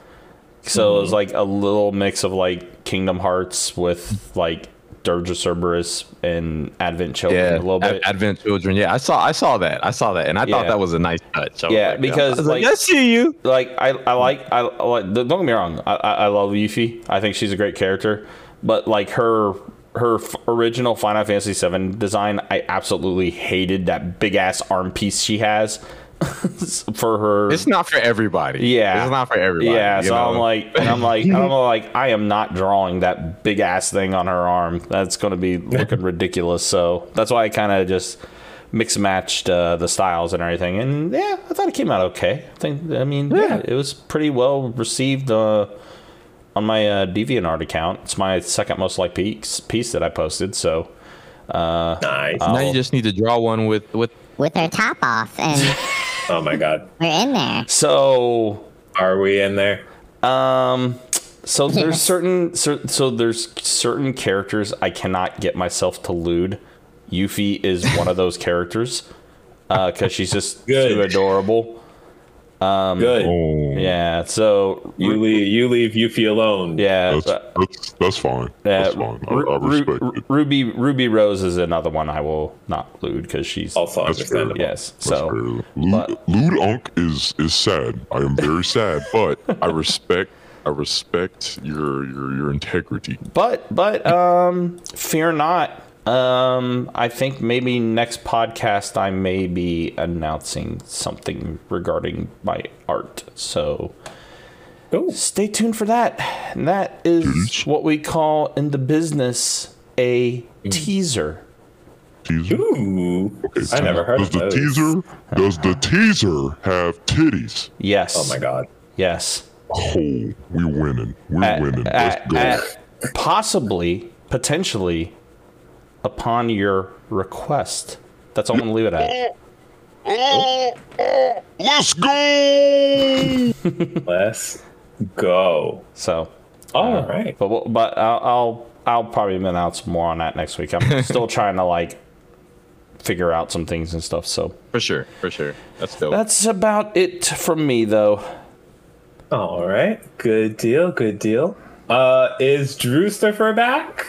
So it was like a little mix of like Kingdom Hearts with like Dirge of Cerberus and Advent Children Yeah, a little bit. Advent Children. Yeah, I saw, I saw that. I saw that, and I thought that was a nice touch. Yeah, like, because I was like, I see you. Like I, I like I, I like. Don't get me wrong. I, I I love Yuffie. I think she's a great character. But like her her f- original Final Fantasy VII design, I absolutely hated that big ass arm piece she has [LAUGHS] for her. It's not for everybody. Yeah, it's not for everybody. Yeah, you so I'm like, and I'm like, I'm like, I am not drawing that big ass thing on her arm. That's going to be looking [LAUGHS] ridiculous. So that's why I kind of just mix matched uh, the styles and everything. And yeah, I thought it came out okay. I think, I mean, yeah, it was pretty well received uh, on my uh, DeviantArt account. It's my second most liked piece piece that I posted. So uh, nice. now you just need to draw one with with with her top off, and [LAUGHS] Oh my god. [LAUGHS] we're in there. So Are we in there? Um, so [LAUGHS] there's Yes. certain cer- so there's certain characters I cannot get myself to lewd. Yuffie is one of those characters because she's just Good. too adorable. Um, Good. Oh, Yeah. So You leave you leave Yuffie alone. yeah. that's that's that's fine. yeah, That's fine. I, Ru- I respect Ru- it. Ruby Ruby Rose is another one I will not lewd because she's Also That's fair. understandable. yes. That's So fair. Lude, but- Lude Unk is is sad. I am very sad, but I respect I respect your your your integrity. but but um fear not um i think maybe next podcast i may be announcing something regarding my art so Cool. stay tuned for that and that is what we call in the business a teaser Teaser. Ooh. Okay, I so never heard does of the those. teaser does the teaser have titties? yes Oh my god. yes Oh, we winning. We're At- winning. Let's go. at- possibly potentially upon your request that's all i'm gonna leave it at [LAUGHS] Let's go. [LAUGHS] Let's go. so All right. But we'll- but I'll, I'll I'll probably announce more on that next week. I'm [LAUGHS] still trying to like figure out some things and stuff. So for sure, for sure. That's dope. that's about it from me, though. All right. Good deal. Good deal. Uh, is Drewster back?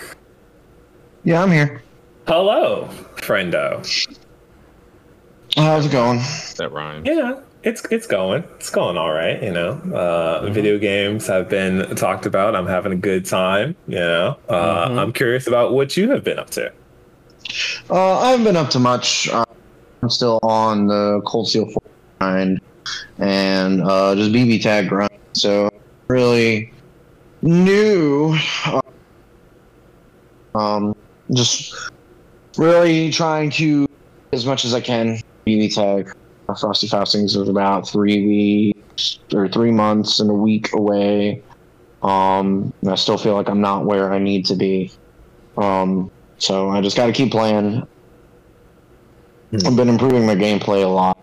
Yeah, I'm here. Hello, friendo. How's it going? That rhymes. Yeah, it's it's going. It's going all right. You know, uh, video games have been talked about. I'm having a good time. You know, uh, Mhm. I'm curious about what you have been up to. Uh, I haven't been up to much. Uh, I'm still on the Cold Steel 4 grind and uh, just BB tag grind. So really new. Uh, um, just really trying to as much as I can BB tag. Frosty Faustings is about three weeks or three months and a week away. Um, I still feel like I'm not where I need to be. Um, so I just got to keep playing. I've been improving my gameplay a lot.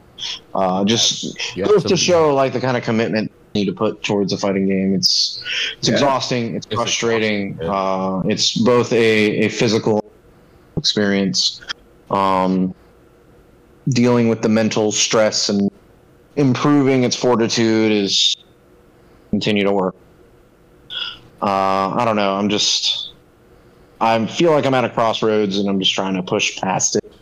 Uh, just Yeah, to show like the kind of commitment need to put towards a fighting game. It's it's Yeah. exhausting. It's frustrating. Uh, it's both a, a physical experience, um, dealing with the mental stress and improving its fortitude is continue to work. Uh, I don't know. I'm just I feel like I'm at a crossroads and I'm just trying to push past it.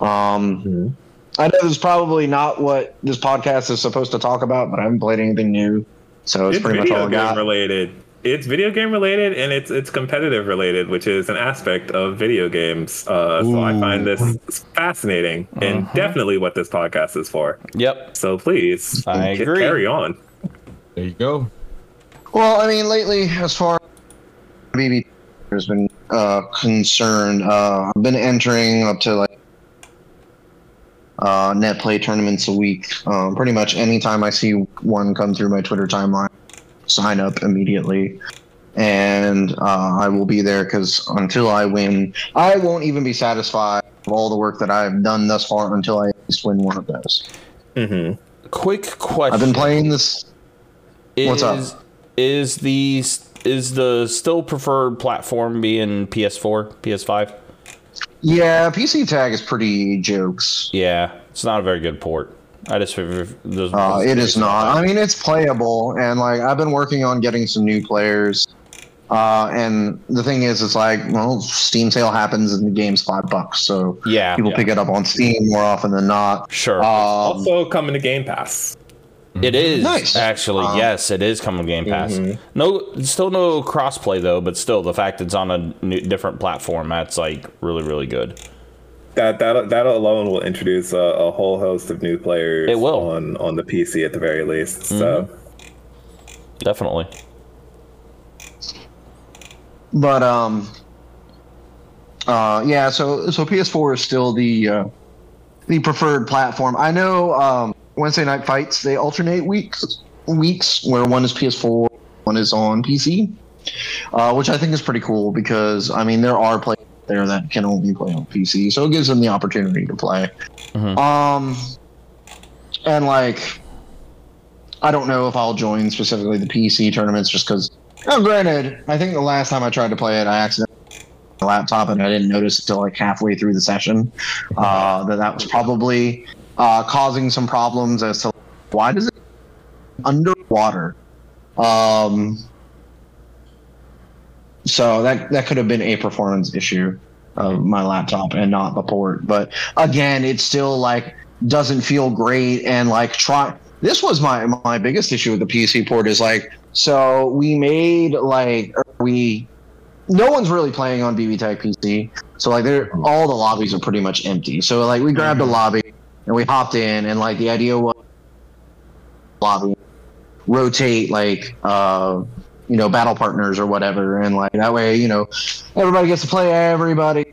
Um, I know this is probably not what this podcast is supposed to talk about, but I haven't played anything new, so it's, it's pretty much video all I game got. related. It's video game related and it's it's competitive related, which is an aspect of video games. Uh, so I find this fascinating and Uh-huh. definitely what this podcast is for. Yep. So please, I agree. carry on. There you go. Well, I mean, lately, as far as BB has been uh, concerned, uh, I've been entering up to like uh, net play tournaments a week. Um, pretty much anytime I see one come through my Twitter timeline, sign up immediately. And uh, I will be there because until I win, I won't even be satisfied with all the work that I've done thus far until I at least win one of those. Mm-hmm. Quick question. I've been playing this. Is, What's up? Is the is the still preferred platform being PS4, PS5? Yeah, PC tag is pretty jokes. Yeah, it's not a very good port. I just there's Uh, it is not. I mean, it's playable, and like I've been working on getting some new players. Uh, and the thing is, it's like, well, Steam sale happens and the game's five bucks, so yeah, people yeah. pick it up on Steam more often than not. Sure. Um, also coming to Game Pass. It is Nice. actually Um, yes, it is coming Game Pass. Mhm. No, still no crossplay though, but still the fact it's on a new, different platform that's like really really good. That that that alone will introduce a, a whole host of new players. It will. on on the PC at the very least. So Definitely. But um, uh, yeah. So so PS4 is still the uh, the preferred platform. I know um, Wednesday night fights they alternate weeks weeks where one is PS4, one is on PC, uh, which I think is pretty cool because I mean there are players there that can only play on PC, so it gives them the opportunity to play. Um, and like. I don't know if I'll join specifically the PC tournaments just because now, granted, I think the last time I tried to play it, I accidentally laptop and I didn't notice until like halfway through the session uh, that that was probably uh, causing some problems as to why does it underwater. Um, so that that could have been a performance issue of my laptop and not the port. But again, it still like doesn't feel great and like try. This was my my biggest issue with the PC port is like so we made like we no one's really playing on BB Tag PC. So like they're all the lobbies are pretty much empty. So like we grabbed a lobby and we hopped in and like the idea was lobby rotate like uh you know battle partners or whatever and like that way you know everybody gets to play everybody.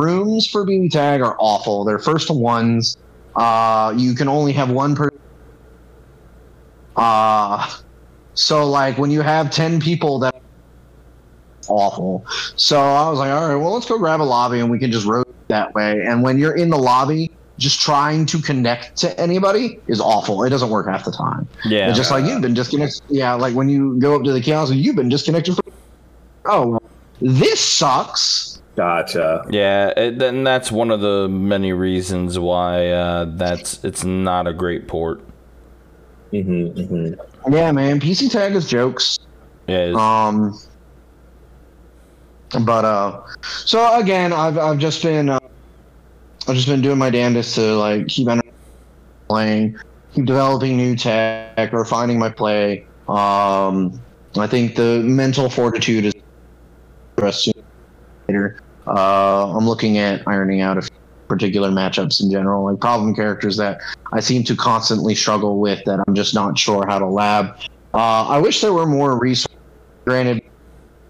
Rooms for BB tag are awful. They're first ones. Uh you can only have one person. uh so like when you have 10 people that awful. So i was like all right well let's go grab a lobby and we can just rotate that way. And when you're in the lobby just trying to connect to anybody is awful it doesn't work half the time Yeah. it's just like you've been disconnected yeah like when you go up to the kiosk and you've been disconnected from oh this sucks gotcha. Yeah, it, then that's one of the many reasons why uh, that's it's not a great port. Mm-hmm, mm-hmm. Yeah, man. PC tag is jokes. Yeah. Um, but uh, so again, I've I've just been uh, I've just been doing my damnedest to like keep playing, keep developing new tech, or finding my play. Um, I think the mental fortitude is later. Uh, I'm looking at ironing out a few particular matchups in general, like problem characters that I seem to constantly struggle with that I'm just not sure how to lab. Uh, I wish there were more resources. Granted,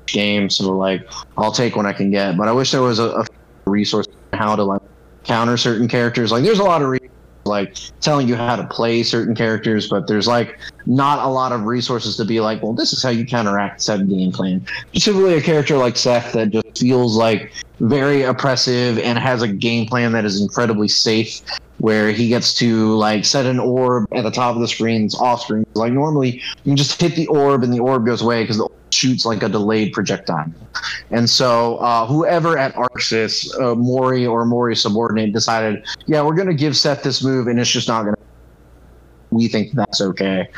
game, so like I'll take what I can get, but I wish there was a, a resource on how to like counter certain characters. Like there's a lot of re- like telling you how to play certain characters, but there's like not a lot of resources to be like, well, this is how you counteract said game plan. Specifically, a character like Seth that just feels like very oppressive and has a game plan that is incredibly safe, where he gets to like set an orb at the top of the screen, it's off screen. Like normally, you just hit the orb and the orb goes away because the shoots like a delayed projectile. And so, uh, whoever at ArcSys, uh, Mori or Mori subordinate, decided, yeah, we're going to give Seth this move, and it's just not going to. We think that's okay.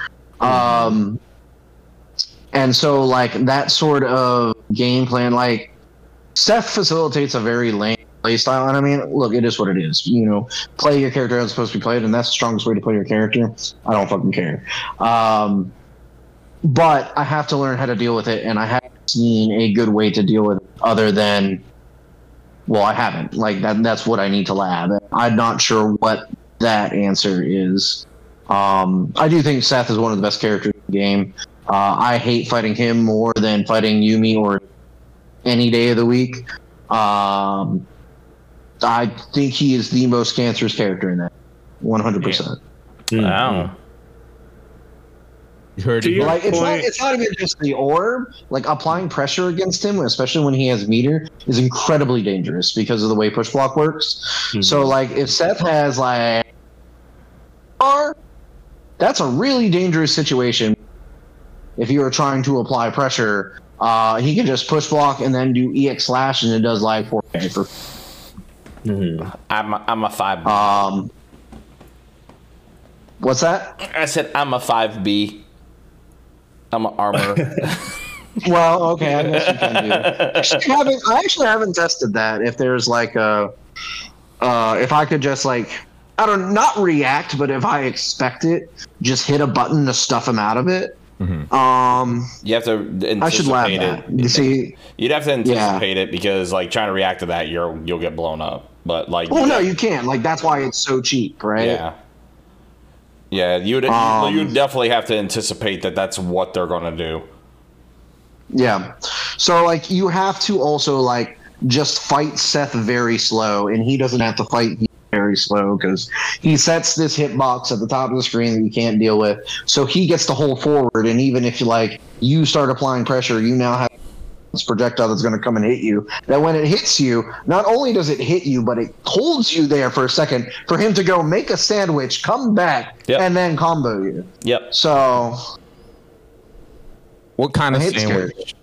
Um, and so, like that sort of game plan, like Seth facilitates a very lame style. And I mean, look, it is what it is. You know, play your character as supposed to be played, and that's the strongest way to play your character. I don't fucking care. Um, but I have to learn how to deal with it, and I haven't seen a good way to deal with it other than, well, I haven't. Like that. That's what I need to lab. I'm not sure what that answer is. Um, I do think Seth is one of the best characters in the game. Uh, I hate fighting him more than fighting Yumi or any day of the week. Um, I think he is the most cancerous character in that. One hundred percent. Wow. You heard To it. Like it's not, it's not even just the orb. Like applying pressure against him, especially when he has meter, is incredibly dangerous because of the way push block works. So like if Seth has like R, that's a really dangerous situation. If you are trying to apply pressure, uh, he can just push block and then do EX slash, and it does like 4K for I'm a, I'm a five. um. What's that? I said I'm a five B. I'm an armor. [LAUGHS] [LAUGHS] Well, okay, I guess you can do. Actually, I haven't, I actually haven't tested that. If there's like a, uh, if I could just like, I don't not react, but if I expect it, just hit a button to stuff him out of it. Um, you have to anticipate I should lab it. that. You see, You'd have to Yeah. anticipate it because like trying to react to that, you're you'll get blown up. But like, well, no, you can't. Like that's why it's so cheap, right? yeah, yeah, you'd Um, you definitely have to anticipate that that's what they're gonna do. Yeah. So like you have to also like just fight Seth very slow, and he doesn't have to fight very slow because he sets this hitbox at the top of the screen that you can't deal with. So he gets to hold forward, and even if you like you start applying pressure, you now have this projectile that's going to come and hit you. That when it hits you, not only does it hit you, but it holds you there for a second for him to go make a sandwich, come back, Yep. and then combo you. Yep. So What kind I of hate this sandwich?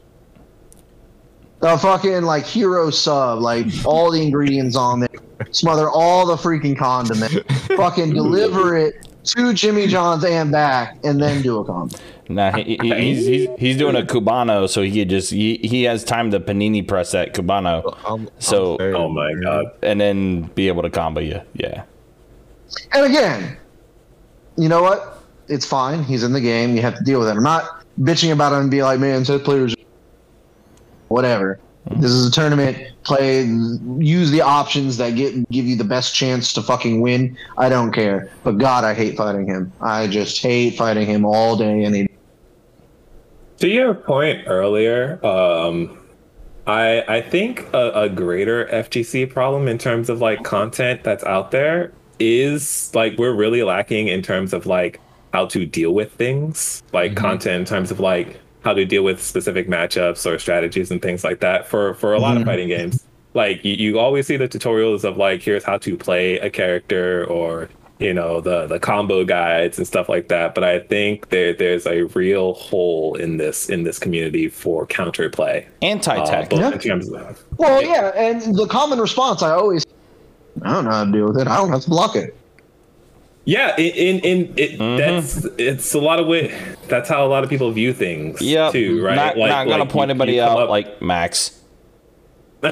the fucking like hero sub, like all the ingredients on there, smother all the freaking condiment, [LAUGHS] fucking deliver it to Jimmy John's and back, and then do a combo. Nah, he, he, [LAUGHS] he's, he's he's doing a cubano, so he could just he, he has time to panini press that cubano, oh, I'm- so I'm Oh my god. and then be able to combo you. Yeah. And again, you know what? It's fine. He's in the game. You have to deal with it. I'm not bitching about him and be like, man, set players, whatever. Mm-hmm. This is a tournament. Play, use the options that get give you the best chance to fucking win. I don't care. But God, I hate fighting him. I just hate fighting him all day and he To your point earlier, um, I I think a, a greater FGC problem in terms of like content that's out there is like we're really lacking in terms of like how to deal with things, like content in terms of like how to deal with specific matchups or strategies and things like that for for a lot of fighting games. Like you, you always see the tutorials of like here's how to play a character or you know the the combo guides and stuff like that but i think there there's a real hole in this in this community for counter play Anti tech. uh, Yeah. in terms of Well, yeah, and the common response I always, I don't know how to deal with it. I don't have to block it. Yeah, in in, in it, that's it's a lot of way. That's how a lot of people view things. Yeah, too, right? Not, not gonna like point you- anybody you out up- like Max. [LAUGHS] [LAUGHS]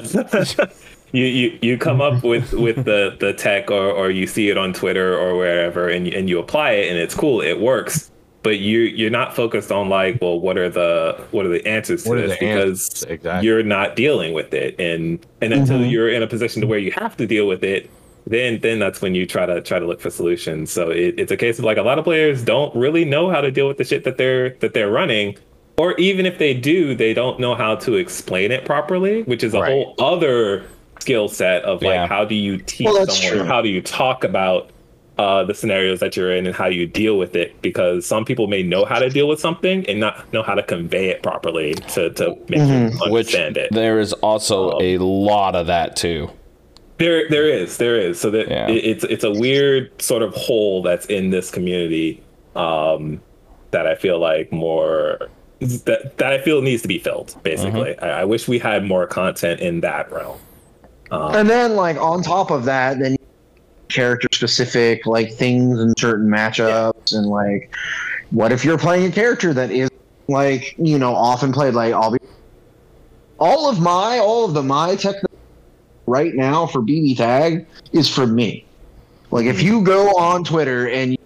you, you you come up with with the the tech or or you see it on Twitter or wherever and you- and you apply it and it's cool it works. But you you're not focused on like well what are the what are the answers to What this? because Exactly. you're not dealing with it. And and until Mhm. you're in a position to where you have to deal with it then then that's when you try to try to look for solutions. So it, it's a case of like a lot of players don't really know how to deal with the shit that they're that they're running. Or even if they do they don't know how to explain it properly which is a whole other skill set of like how do you teach Well, someone true. how do you talk about uh, the scenarios that you're in and how you deal with it because some people may know how to deal with something and not know how to convey it properly to, to make Mm-hmm. you Which understand it there is also a lot of that too. there, there is, there is. So that it, it's it's a weird sort of hole that's in this community um, that I feel like more that that I feel needs to be filled. Basically, I, I wish we had more content in that realm. Um, And then, like on top of that, then character specific like things in certain matchups, and like, what if you're playing a character that is like you know often played? Like, be all of my all of the my tech right now for BB tag is from me. Like, if you go on Twitter and you,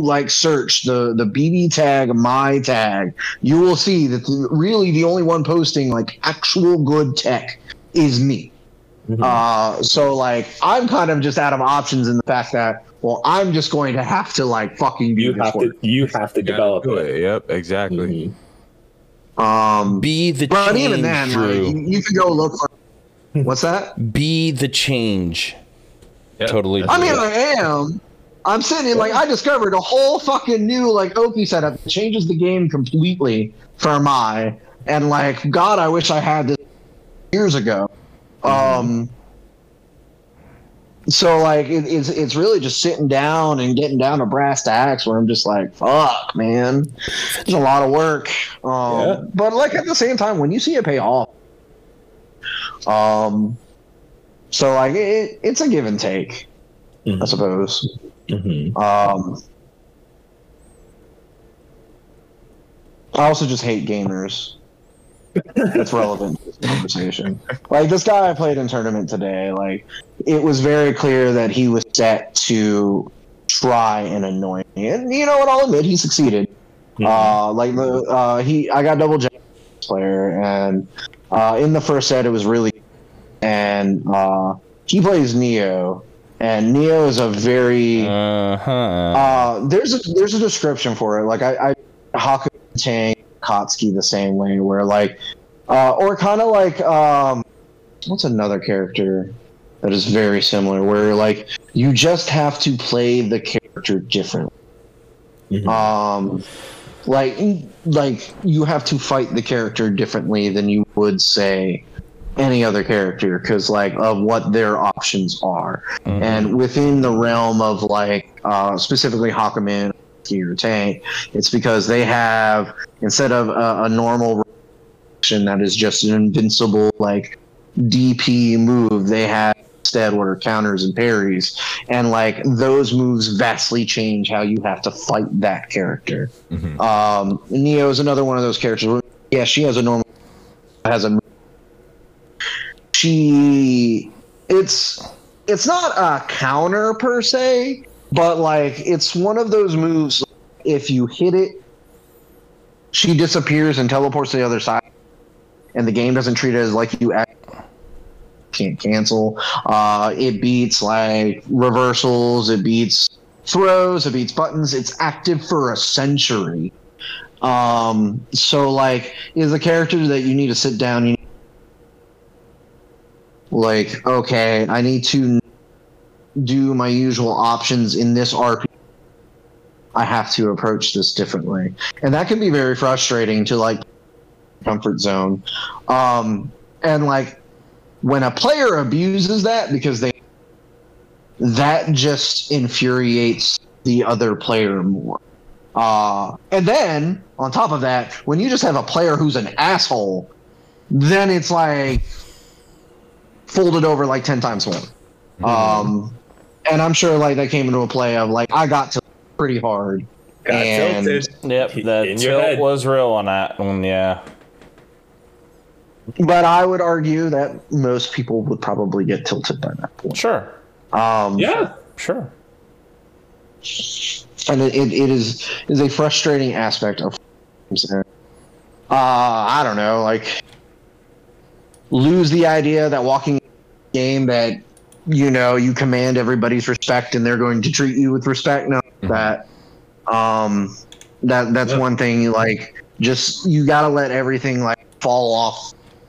like search the the BB tag my tag, you will see that the, really the only one posting like actual good tech is me. Uh, so like I'm kind of just out of options in the fact that well I'm just going to have to like fucking do you this have to you have to develop it. Yep, exactly. Um, be the but change, even then, like, you, you could go look for [LAUGHS] what's that? Be the change. Totally. I mean, do I am. I'm sitting like I discovered a whole fucking new like Oki setup that changes the game completely for my and like God, I wish I had this years ago. Um. So like it, it's it's really just sitting down and getting down to brass tacks where I'm just like fuck man, it's a lot of work. Um, but like at the same time when you see it pay off, um, so like it, it's a give and take, I suppose. Um, I also just hate gamers. That's relevant to this conversation. Like this guy I played in tournament today, like it was very clear that he was set to try and annoy me, and you know what? I'll admit he succeeded. Uh, like the uh, he, I got double jack player, and uh, in the first set it was really, and uh, he plays Neo, and Neo is a very uh-huh. uh, there's a there's a description for it. Like I, I Haku Tang Kotsky the same way, where like, uh, or kind of like um, what's another character that is very similar, where like you just have to play the character differently. Um, like like you have to fight the character differently than you would say any other character because like of what their options are. And within the realm of like uh, specifically Hakumen or Tank it's because they have instead of a, a normal action that is just an invincible like DP move they have instead what are counters and parries. And like those moves vastly change how you have to fight that character. Um Neo is another one of those characters where, yeah she has a normal has a she it's it's not a counter per se but like it's one of those moves if you hit it she disappears and teleports to the other side and the game doesn't treat it as like you act can't cancel. Uh it beats like reversals it beats throws it beats buttons it's active for a century. Um so like is a character that you need to sit down you like okay i need to do my usual options in this rp i have to approach this differently. And that can be very frustrating to like comfort zone. Um and like when a player abuses that because they that just infuriates the other player more. Uh and then on top of that when you just have a player who's an asshole then it's like folded over like 10 times more. Um and I'm sure like that came into a play of like I got to pretty hard. Got and tilted. Yep, the tilt was real on that one. Yeah. but I would argue that most people would probably get tilted by that point. Sure. Um, Yeah. Sure. and it, it, it is is a frustrating aspect of games. Uh i don't know like lose the idea that walking game that you know you command everybody's respect and they're going to treat you with respect no that um that that's Yeah. one thing like just you gotta let everything like fall off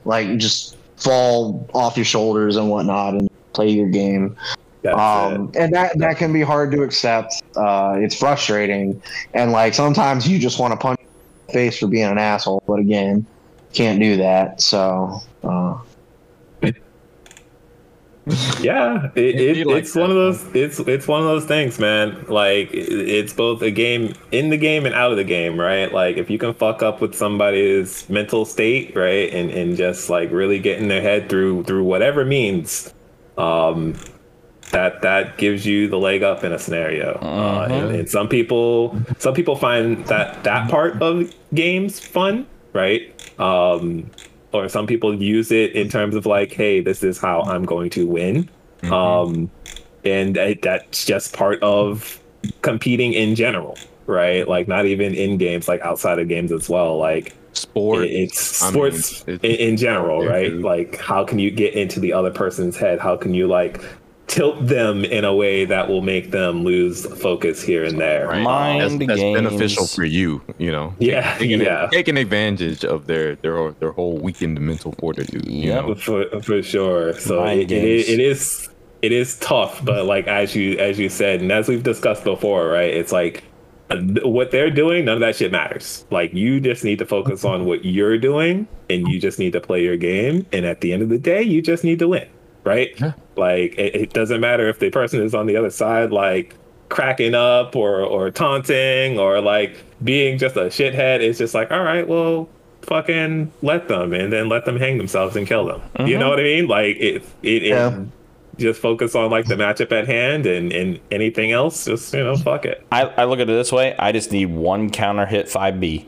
like just fall off your shoulders and whatnot and play your game That's um, and that that can be hard to accept. Uh, it's frustrating, and like sometimes you just want to punch in face for being an asshole, but again, can't do that. So uh, [LAUGHS] Yeah, it, it, like it's one of those. It's it's one of those things, man. Like it's both a game in the game and out of the game, right? Like if you can fuck up with somebody's mental state, right, and and just like really get in their head through through whatever means, um, that that gives you the leg up in a scenario. Uh, and, and some people some people find that that part of games fun, right? Um, or some people use it in terms of like, hey, this is how I'm going to win. Um, and that- that's just part of competing in general, right? Like not even in games, like outside of games as well. Like Sport. it- it's I mean, sports it's- in, in general, right? Like how can you get into the other person's head? How can you like tilt them in a way that will make them lose focus here and there? Right. Mind that's, that's games. beneficial for you, you know. Yeah, taking, yeah. taking advantage of their their their whole weakened mental fortitude. You know, for, for sure. So Mind it, it, is, games. it is it is tough, but like as you as you said, and as we've discussed before, right? It's like uh, what they're doing, none of that shit matters. Like you just need to focus on what you're doing, and you just need to play your game. And at the end of the day, you just need to win, right? Yeah. Like it, it doesn't matter if the person is on the other side, like cracking up or or taunting or like being just a shithead. It's just like, all right, well, fucking let them, and then let them hang themselves and kill them. You know mm-hmm. what I mean? Like it, it, Yeah. it just focus on like the matchup at hand, and and anything else, just you know, fuck it. I, I look at it this way. I just need one counter hit 5B.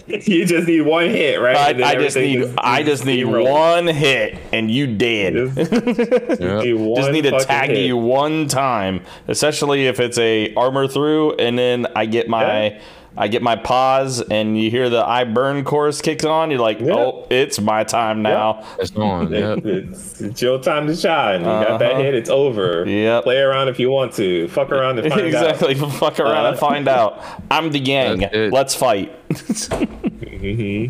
[LAUGHS] you just need one hit, right? I, I just need I just need one hit and you dead. Just, [LAUGHS] Yeah. need Just need to tag hit. you one time, especially if it's a armor through, and then I get my Yeah. I get my pause, and you hear the I burn chorus kicks on. You're like, Yeah. oh, it's my time now. it's on. It- [LAUGHS] Yeah. it's, it's your time to shine. You got that Uh-huh. hit, it's over. Yep. Play around if you want to. Fuck around and [LAUGHS] find exactly. Fuck around Uh, and find out. I'm the gang. Let's fight. out. [LAUGHS] hmm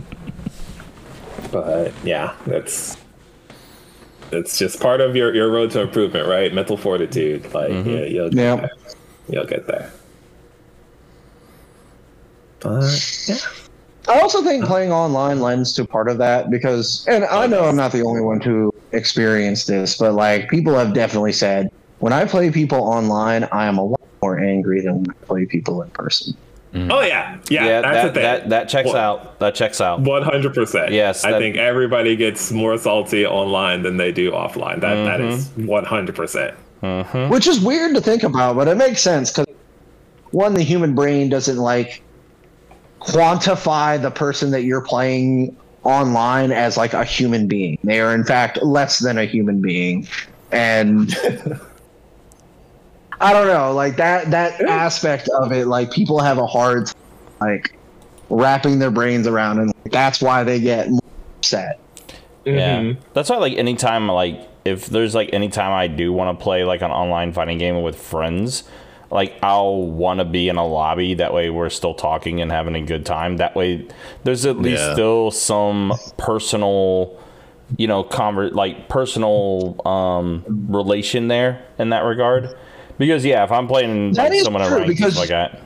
But yeah, that's that's just part of your, your road to improvement, right? Mental fortitude. Like Mm-hmm. yeah, you'll get Yeah. there. You'll get there. But yeah. I also think playing online lends to part of that because, and I know I'm not the only one to experience this, but like people have definitely said when I play people online, I am a lot more angry than when I play people in person. Oh yeah, yeah. Yeah, that's that, the thing. that that checks Well, out. That checks out. One hundred percent. Yes, I think everybody gets more salty online than they do offline. That that is Mm-hmm. one hundred percent. Which is weird to think about, but it makes sense because one, the human brain doesn't like quantify the person that you're playing online as like a human being. They are in fact less than a human being. And I don't know, like that that aspect of it, like people have a hard like wrapping their brains around and like, that's why they get more upset. Yeah, Mm-hmm. that's why like anytime like if there's like anytime I do want to play like an online fighting game with friends, like I'll want to be in a lobby. That way we're still talking and having a good time. That way there's at least Yeah. still some personal, you know, conver- like personal um relation there in that regard. Because yeah, if I'm playing That like, is someone true, because- like that.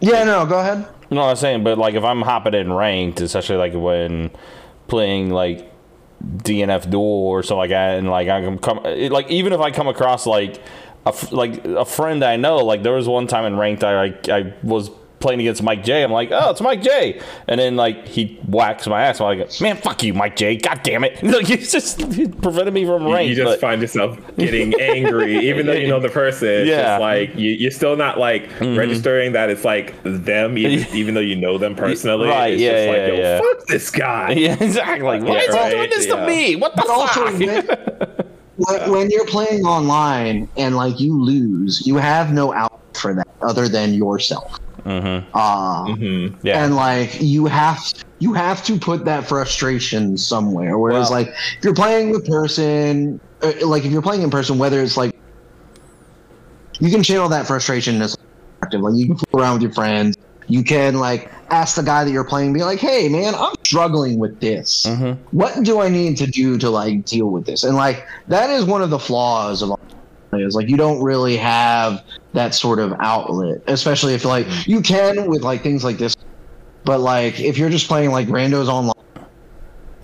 Yeah, no, go ahead. No, I'm saying, but like if I'm hopping in ranked, especially like when playing like DNF duel or something like that, and like I can come, it- like even if I come across like a f- like a friend I know, like there was one time in ranked I like I was playing against Mike J. I'm like, oh, it's Mike J. And then like he whacks my ass. I'm like, man, fuck you, Mike J. God damn it! [LAUGHS] Like he's just he prevented me from You, rank. you just but- find yourself [LAUGHS] getting angry, even though you know the person. Yeah. just like you, you're still not like Mhm. registering that it's like them, even, even though you know them [LAUGHS] personally. Right, It's yeah, just like, yeah, yo, yeah. fuck this guy. Yeah, exactly. Like, why is he doing this to me? What the But also, fuck? When, when you're playing online and like you lose, you have no out for that other than yourself. Mm-hmm. Uh, Yeah. And like you have you have to put that frustration somewhere. Whereas Well- like if you're playing with person, uh, like if you're playing in person, whether it's like you can channel that frustration as. Like you can fool around with your friends. You can like ask the guy that you're playing, be like, "Hey, man, I'm struggling with this. Mm-hmm. What do I need to do to like deal with this?" And like that is one of the flaws of is like you don't really have that sort of outlet, especially if like you can with like things like this, but like if you're just playing like randos online,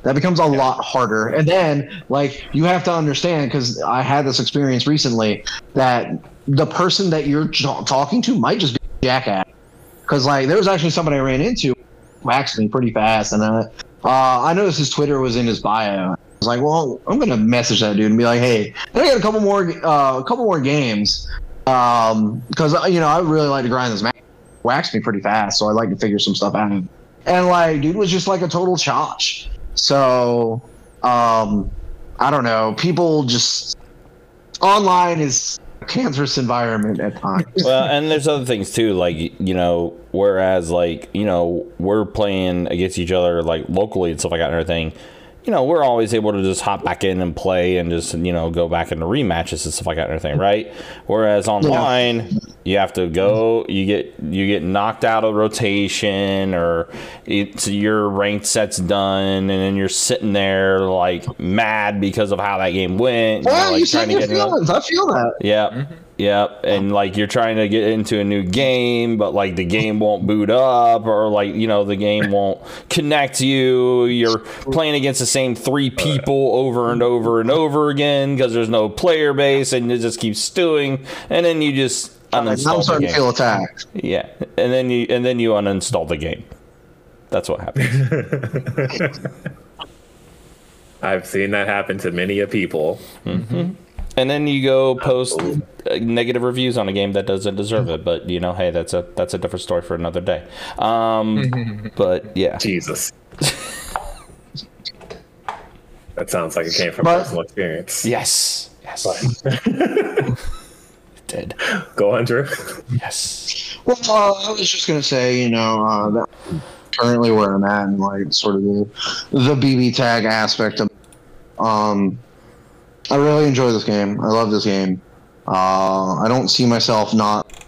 that becomes a lot harder. And then like you have to understand because I had this experience recently that the person that you're ta- talking to might just be a jackass. Because like there was actually somebody I ran into me pretty fast, and uh, uh, I noticed his Twitter was in his bio. I was like, well, I'm gonna message that dude and be like, hey, I get a couple more, uh, a couple more games? Um, because you know I really like to grind this match. Waxed me pretty fast, so I like to figure some stuff out. And like, dude was just like a total chotch. So, um, I don't know. People just online is cancerous environment at times. [LAUGHS] well, and there's other things too, like you know, whereas like you know we're playing against each other like locally and stuff like that and everything. You know, we're always able to just hop back in and play and just you know go back into rematches and stuff like that and everything, right? Whereas online, you have to go, you get you get knocked out of rotation, or it's your ranked set's done, and then you're sitting there like mad because of how that game went. you know, like, you said trying to your get another- feelings. I feel that. Yep. Mm-hmm. Yep. And like you're trying to get into a new game, but like the game won't boot up or like, you know, the game [LAUGHS] won't connect you. You're playing against the same three people over and over and over again because there's no player base and it just keeps stewing. And then you just uninstall I'm the starting to game. feel attacked. Yeah. And then you and then you uninstall the game. That's what happens. [LAUGHS] I've seen that happen to many a people. hmm And then you go post negative reviews on a game that doesn't deserve it. But you know, hey, that's a that's a different story for another day. Um, [LAUGHS] but yeah, Jesus, [LAUGHS] that sounds like it came from But- personal experience. Yes, yes, [LAUGHS] did. Go, Hunter. Yes. Well, uh, I was just gonna say, you know, uh, that currently where I'm at, and like sort of the the BB tag aspect of, um, I really enjoy this game. I love this game. Uh, I don't see myself not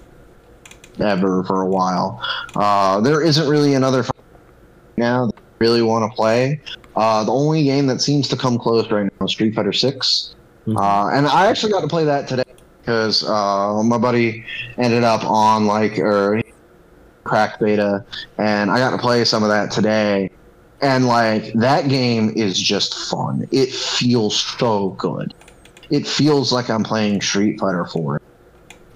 ever for a while. Uh, there isn't really another now that I really want to play. Uh, the only game that seems to come close right now is Street Fighter Six, uh, and I actually got to play that today because uh, my buddy ended up on like or crack beta, and I got to play some of that today. And like that game is just fun. It feels so good. It feels like I'm playing Street Fighter 4.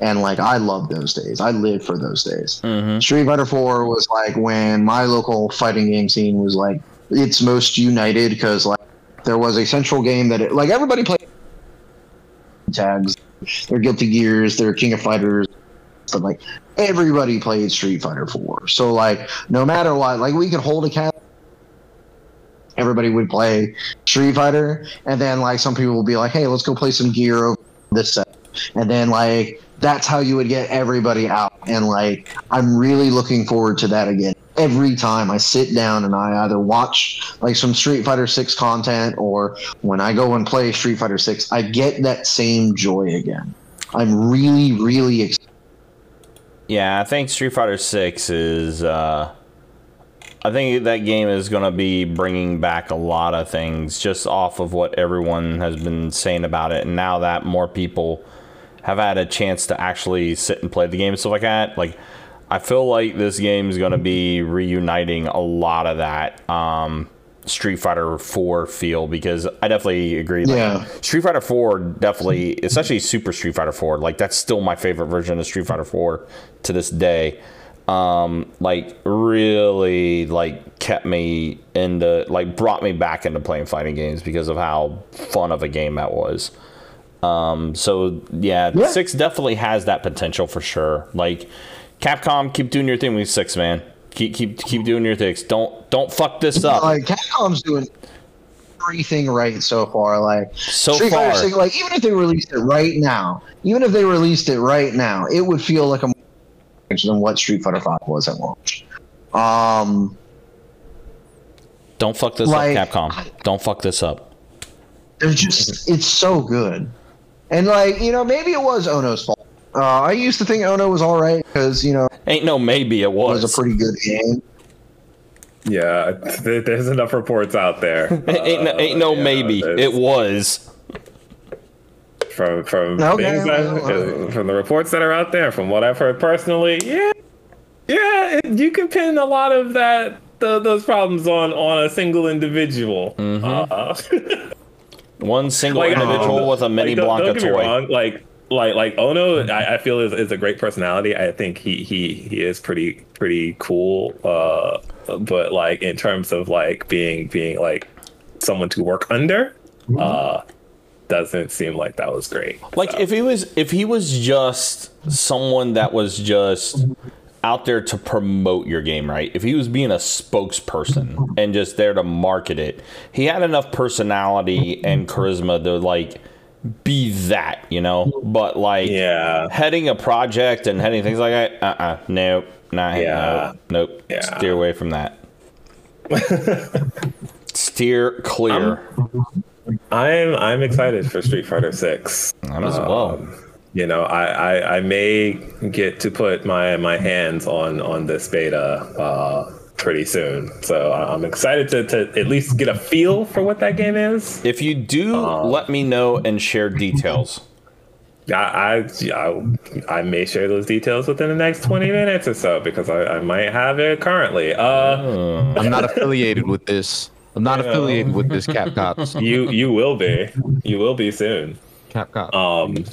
And like I love those days. I live for those days. Mm-hmm. Street Fighter 4 was like when my local fighting game scene was like its most united because like there was a central game that it, like everybody played tags, their Guilty Gears, their King of Fighters, but like everybody played Street Fighter 4. So like no matter what, like we could hold a cat everybody would play Street Fighter and then like some people would be like, "Hey, let's go play some gear over this set." And then like that's how you would get everybody out and like I'm really looking forward to that again. Every time I sit down and I either watch like some Street Fighter 6 content or when I go and play Street Fighter 6, I get that same joy again. I'm really really excited Yeah, I think Street Fighter Six is. Uh, I think that game is going to be bringing back a lot of things just off of what everyone has been saying about it, and now that more people have had a chance to actually sit and play the game and stuff like that, like I feel like this game is going to be reuniting a lot of that um, Street Fighter 4 feel because I definitely agree. Like, Yeah. Street Fighter 4 definitely, especially Super Street Fighter 4, like that's still my favorite version of Street Fighter 4 to this day. Um, like really like kept me into like brought me back into playing fighting games because of how fun of a game that was. Um, so yeah, Yeah. six definitely has that potential for sure. Like Capcom, keep doing your thing with six, man. Keep keep keep doing your things. Don't don't fuck this up. Like Capcom's doing everything right so far. Like So Street far. Like even if they released it right now, even if they released it right now, it would feel like a more than what Street Fighter Five was at launch. Um, Don't fuck this Like, up, Capcom. Don't fuck this up. they're just it's so good, and like you know maybe it was Ono's fault. Uh, I used to think Ono was all right because you know Ain't no maybe it it was. was a pretty good game. Yeah, [LAUGHS] there's enough reports out there. ain't no, ain't no Uh, yeah, maybe it was. From from Okay, things well, that, uh, from the reports that are out there, from what I've heard personally, yeah, yeah, it, you can pin a lot of that th those problems on on a single individual. Uh, One single like, individual with a mini like, don't- Blanka don't get me toy. wrong, like like like Ono, I, I feel is, is a great personality. I think he he he is pretty pretty cool. Uh, but like in terms of like being being like someone to work under, uh, doesn't seem like that was great. Like if he was if he was just someone that was just out there to promote your game, right? If he was being a spokesperson and just there to market it, he had enough personality and charisma to like be that, you know. But like yeah, heading a project and heading things like that, uh, uh nope, nah, Yeah. nope, nope. Yeah. Steer away from that. [LAUGHS] Steer clear. I'm I'm excited for Street Fighter Six. I'm as well. You know, I, I I may get to put my my hands on on this beta uh, pretty soon, so I'm excited to, to at least get a feel for what that game is. If you do, let me know and share details. I, I I I may share those details within the next 20 minutes or so because I, I might have it currently. Uh, I'm not affiliated with this. I'm not affiliated with this Capcom. [LAUGHS] you you will be you will be soon. Cap Capcom. Um.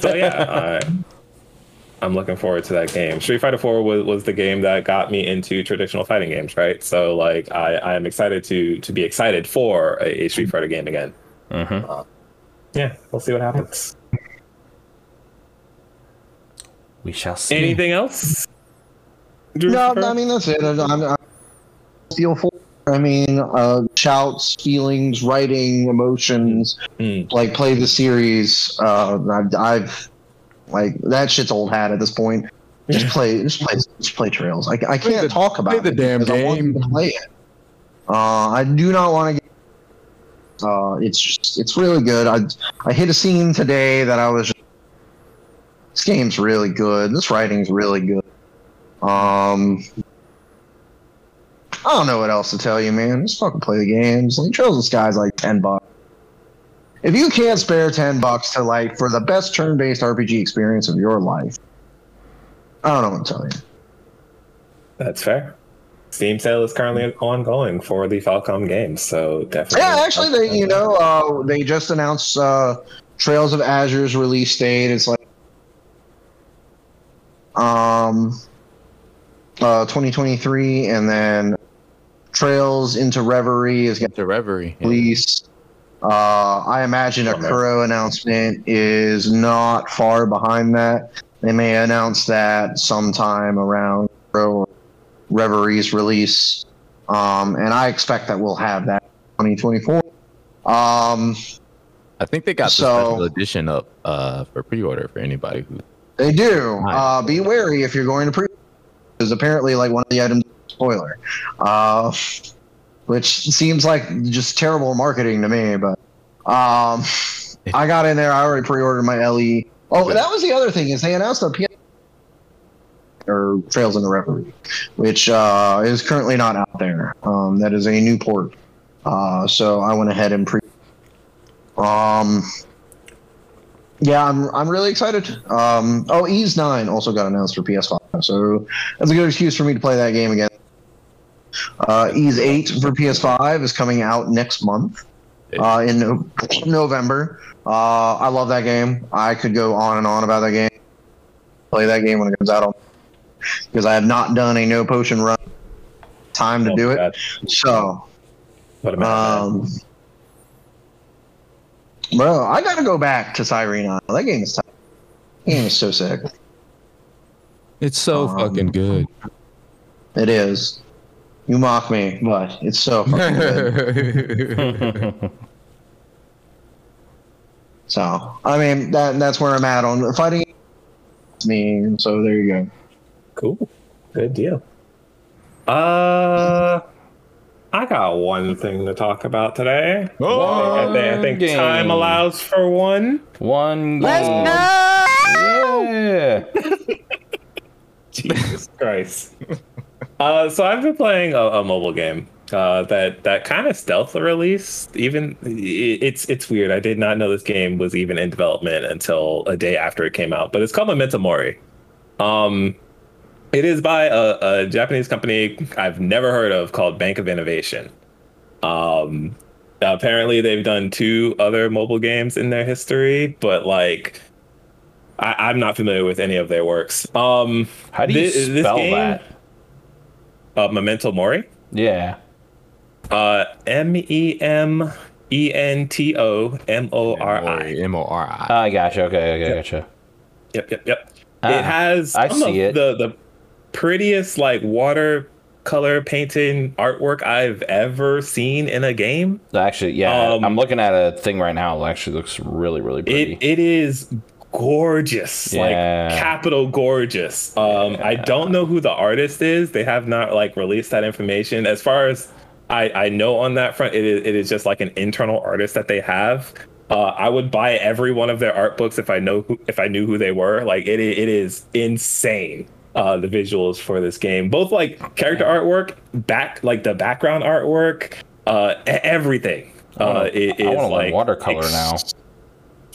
So yeah, I, I'm looking forward to that game. Street Fighter 4 was, was the game that got me into traditional fighting games, right? So like I I am excited to to be excited for a, a Street Fighter game again. Mm-hmm. Uh, yeah, we'll see what happens. We shall see. Anything else? No, I mean that's it. I'm, I'm feel full. I mean, uh, shouts, feelings, writing, emotions. Like play the series. Uh, I've, I've like that shit's old hat at this point. Just play, just play, just play Trails. I, I can't the- talk about play the it damn because I want to play it. Uh, I do not want to. get uh, it's just, it's really good. I I hit a scene today that I was. Just, this game's really good. This writing's really good. Um, I don't know what else to tell you, man. Just fucking play the games. Like Trails of Sky's like ten bucks. If you can't spare ten bucks to like for the best turn-based RPG experience of your life, I don't know what to tell you. That's fair. Steam sale is currently ongoing for the Falcom games, so definitely. Yeah, actually, they you know uh, they just announced uh, Trails of Azure's release date. It's like um uh 2023, and then Trails into Reverie is going to Reverie release. Uh, I imagine a Kuro announcement is not far behind that. They may announce that sometime around Kuro or Reverie's release, um, and I expect that we'll have that 2024. Um, I think they got the So- special edition up uh, for pre-order for anybody who. They do. Uh, be wary if you're going to pre because apparently, like one of the items, is a spoiler, uh, which seems like just terrible marketing to me. But um, I got in there. I already pre-ordered my LE. Oh, that was the other thing is they announced a PS or Trails in the Reverie, which uh, is currently not out there. Um, that is a new port. Uh, so I went ahead and pre. Um, yeah, I'm I'm really excited. Um, oh, Ys Nine also got announced for PS5, so that's a good excuse for me to play that game again. Uh, Ys Eight for PS5 is coming out next month, uh, in no- November. Uh, I love that game. I could go on and on about that game. Play that game when it comes out. because I have not done a no potion run. Time to Oh do my it. God. So, What um, bro, I gotta go back to Seiren. That game is. T- that game is so sick. It's so Um, fucking good. It is. You mock me, but it's so fucking good. [LAUGHS] So, I mean, that that's where I'm at on fighting. Me, so there you go. Cool. Good deal. Uh, I got one thing to talk about today. I think, I think game. time allows for one. One. Let's go! Yeah. [LAUGHS] Jesus Christ. Uh, so I've been playing a, a mobile game uh, that that kind of stealth released. Even it's it's weird. I did not know this game was even in development until a day after it came out. But it's called Memento Mori. Um, it is by a, a Japanese company I've never heard of called Bank of Innovation. Um, apparently they've done two other mobile games in their history, but like. I, I'm not familiar with any of their works. Um, How do you thi- spell that? Uh, Memento Mori. Yeah. Uh, M E M E N T O M O R I. M O R I. I gotcha. Okay. Okay. Gotcha. Yep, yep, yep. Ah, it has I some of see it. the the prettiest like watercolor painting artwork I've ever seen in a game. Actually, yeah. Um, I'm looking at a thing right now. It actually looks really, really pretty. It it is gorgeous, Yeah. like capital gorgeous. Um, I don't know who the artist is. They have not like released that information. As far as I I know on that front, it is it is just like an internal artist that they have. Uh, I would buy every one of their art books if I know who, if I knew who they were. Like it it is insane. Uh, the visuals for this game, both like character artwork, back like the background artwork, uh, everything. I wanna- Uh, it I wanna learn like watercolor now.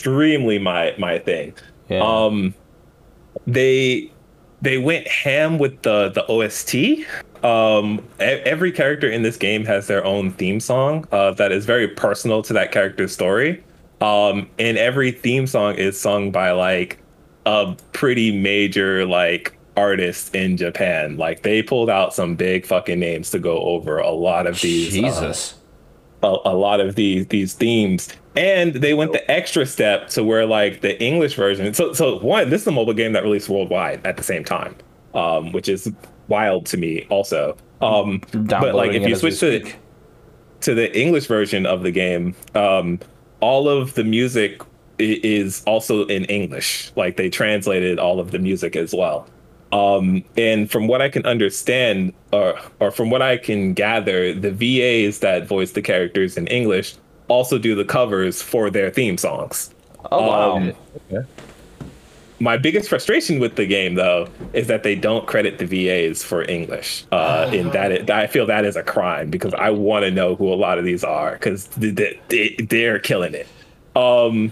Extremely my my thing. Yeah. Um, they they went ham with the the OST. Um, every character in this game has their own theme song uh, that is very personal to that character's story. Um, and every theme song is sung by like a pretty major like artist in Japan. Like they pulled out some big fucking names to go over a lot of these. uh, Jesus. a, a lot of these these themes and they went the extra step to where like the english version. So so one this is a mobile game that released worldwide at the same time um which is wild to me also. Um but like if you switch to speak. to the english version of the game um all of the music is also in english. Like they translated all of the music as well. Um, and from what I can understand, or or from what I can gather, the VAs that voice the characters in English also do the covers for their theme songs. Oh wow. Um, my biggest frustration with the game, though, is that they don't credit the VAs for English. Uh, in that, it, I feel that is a crime because I want to know who a lot of these are because they, they, they're killing it. Um,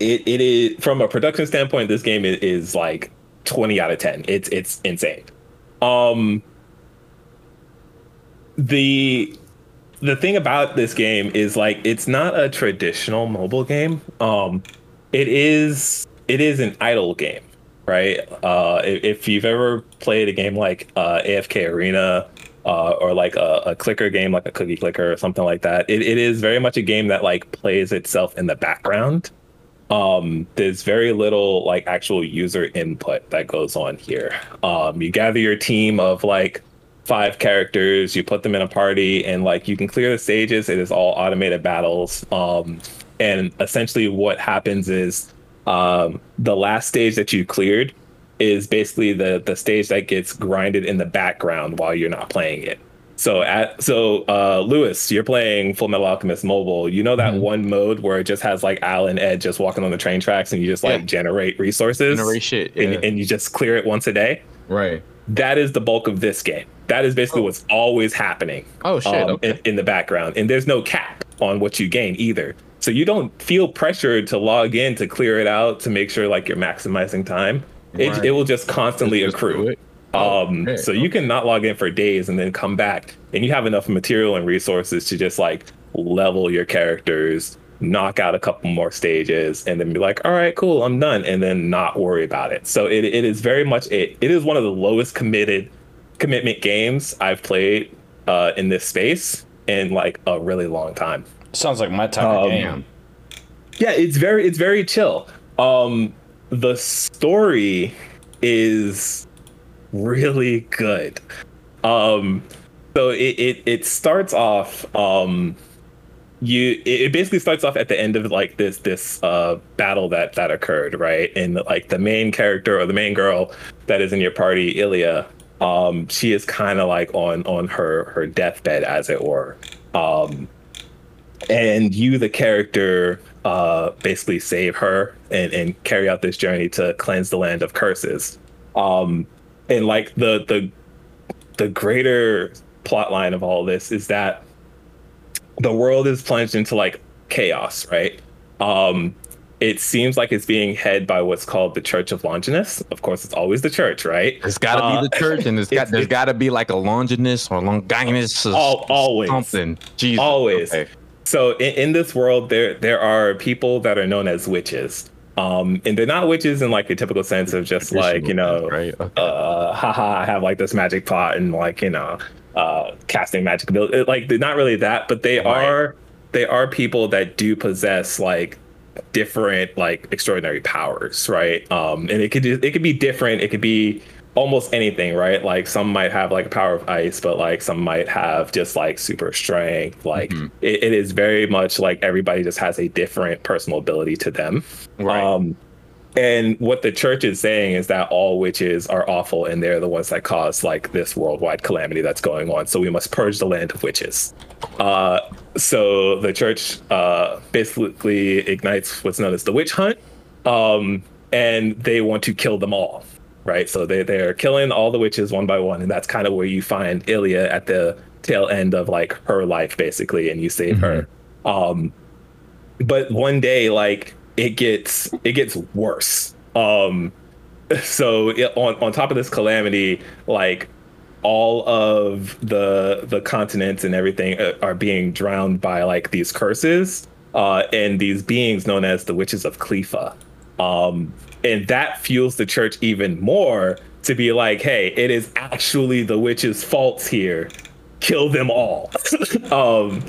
it it is from a production standpoint. This game is, is like twenty out of ten. It's it's insane. Um, the the thing about this game is like it's not a traditional mobile game. Um, it is it is an idle game, right? Uh, if, you've ever played a game like uh, AFK Arena. Uh, or like a, a clicker game, like a cookie clicker or something like that. It, it is very much a game that like plays itself in the background um there's very little like actual user input that goes on here um you gather your team of like five characters you put them in a party and like you can clear the stages it is all automated battles um and essentially what happens is um the last stage that you cleared is basically the the stage that gets grinded in the background while you're not playing it so at so uh Lewis, you're playing Fullmetal Alchemist Mobile. You know that Mm-hmm. one mode where it just has like Al and Ed just walking on the train tracks and you just like Yeah. generate resources. Generate shit, And, and you just clear it once a day. Right. That is the bulk of this game. That is basically what's always happening. Oh, shit, okay. in, in the background. And there's no cap on what you gain either. So you don't feel pressured to log in to clear it out to make sure like you're maximizing time. It, Right. it will just constantly accrue. Um, okay, so you can not log in for days and then come back, and you have enough material and resources to just like level your characters, knock out a couple more stages, and then be like, all right, cool, I'm done, and then not worry about it. So it, it is very much it, it is one of the lowest committed commitment games I've played uh, in this space in like a really long time. Sounds like my type Um, of game. Yeah, it's very it's very chill. Um the story is really good. Um so it it, it starts off um you it basically starts off at the end of like this this uh battle that that occurred, right? And like the main character or the main girl that is in your party, Ilya, um she is kind of like on on her her deathbed as it were. Um and you the character uh basically save her and and carry out this journey to cleanse the land of curses um and like the the the greater plot line of all this is that the world is plunged into like chaos right um it seems like it's being head by what's called the Church of Longinus. Of course, it's always the church, right? It's got to Uh, be the church, and it's [LAUGHS] got there's got to be like a Longinus or Longinus or Al- always something. Jesus. always Okay. so in, in this world there there are people that are known as witches um and they're not witches in like the typical sense of just like you know right uh haha i have like this magic pot and like you know uh casting magic ability like they're not really that but they are they are people that do possess like different like extraordinary powers right? Um and it could it could be different it could be almost anything right? Like some might have like a power of ice but like some might have just like super strength like it, it is very much like everybody just has a different personal ability to them. Right. um and what the church is saying is that all witches are awful and they're the ones that cause like this worldwide calamity that's going on. So we must purge the land of witches. Uh, so the church uh, basically ignites what's known as the witch hunt. Um, and they want to kill them all. Right. So they, they're killing all the witches one by one. And that's kind of where you find Ilya at the tail end of like her life, basically, and you save her. Um, but one day like it gets it gets worse. Um so it, on on top of this calamity like all of the the continents and everything uh, are being drowned by like these curses uh and these beings known as the witches of Clefa um and that fuels the church even more to be like hey it is actually the witches faults here. Kill them all. [LAUGHS] Um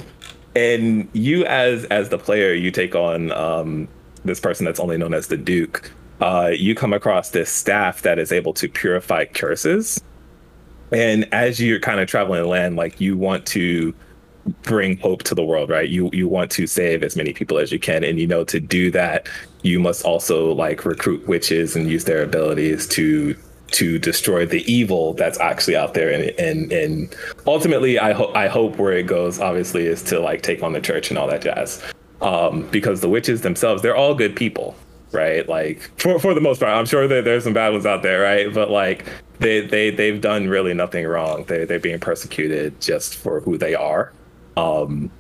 and you as as the player you take on um this person that's only known as the duke uh you come across this staff that is able to purify curses. And as you're kind of traveling the land like you want to bring hope to the world right? You you want to save as many people as you can. And you know to do that you must also like recruit witches and use their abilities to to destroy the evil that's actually out there. And and and ultimately i hope i hope where it goes obviously is to like take on the church and all that jazz um because the witches themselves they're all good people right? Like for for the most part i'm sure that there's some bad ones out there right? But like they they they've done really nothing wrong. They they're being persecuted just for who they are. Um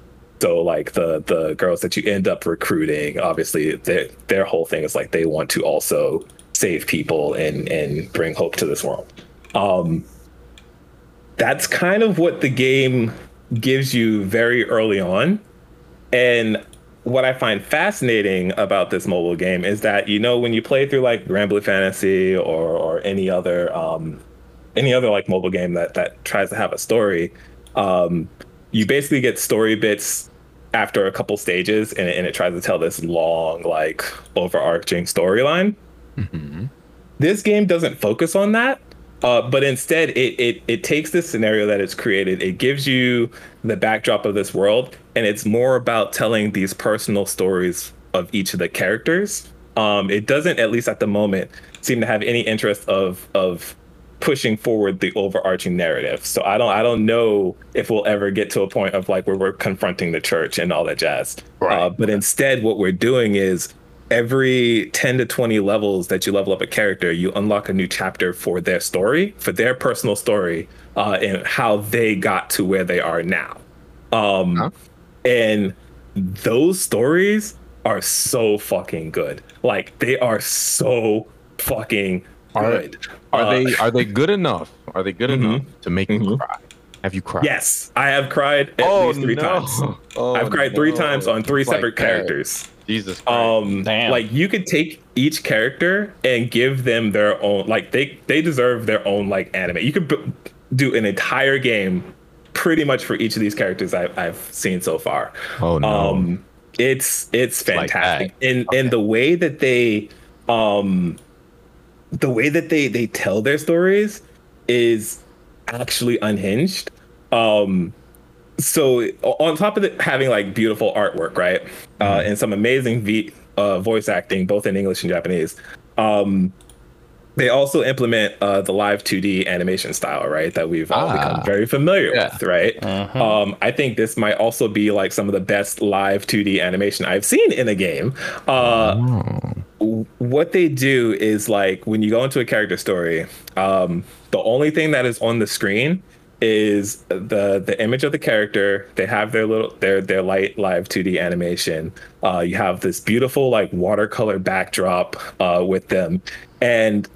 so like the the girls that you end up recruiting obviously their their whole thing is like they want to also save people and and bring hope to this world. Um that's kind of what the game gives you very early on. And what I find fascinating about this mobile game is that you know when you play through like Granblue Fantasy or or any other um any other like mobile game that that tries to have a story, um, you basically get story bits after a couple stages and, it- and it tries to tell this long like overarching storyline. This game doesn't focus on that. Uh, but instead, it, it it takes this scenario that it's created, it gives you the backdrop of this world, and it's more about telling these personal stories of each of the characters. Um, it doesn't, at least at the moment, seem to have any interest of of pushing forward the overarching narrative. So I don't I don't know if we'll ever get to a point of like where we're confronting the church and all that jazz. Uh, but instead, what we're doing is every 10 to 20 levels that you level up a character, you unlock a new chapter for their story, for their personal story, uh, and how they got to where they are now. Um, And those stories are so fucking good. Like they are so fucking Are, good. are Uh, they are they good enough? Are they good [LAUGHS] enough to make you cry? Have you cried? Yes, I have cried at Oh, least three no. times. [LAUGHS] Oh, I've cried three times on three Like separate that. characters. Jesus. Um, Damn. like you could take each character and give them their own, like they they deserve their own like anime. You could b- do an entire game pretty much for each of these characters I, I've seen so far. Oh no. Um, it's it's like fantastic, and and the way that they, um, the way that they they tell their stories is actually unhinged. Um, so on top of it having like beautiful artwork, right, uh, and some amazing v- uh, voice acting, both in English and Japanese. Um, they also implement uh, the live 2D animation style, right? That we've all become Ah. very familiar Yeah. with, right? Um, I think this might also be like some of the best live 2D animation I've seen in a game. Uh, w- what they do is like when you go into a character story, um, the only thing that is on the screen is the the image of the character. They have their little their their light live 2D animation. Uh, you have this beautiful like watercolor backdrop uh, with them, and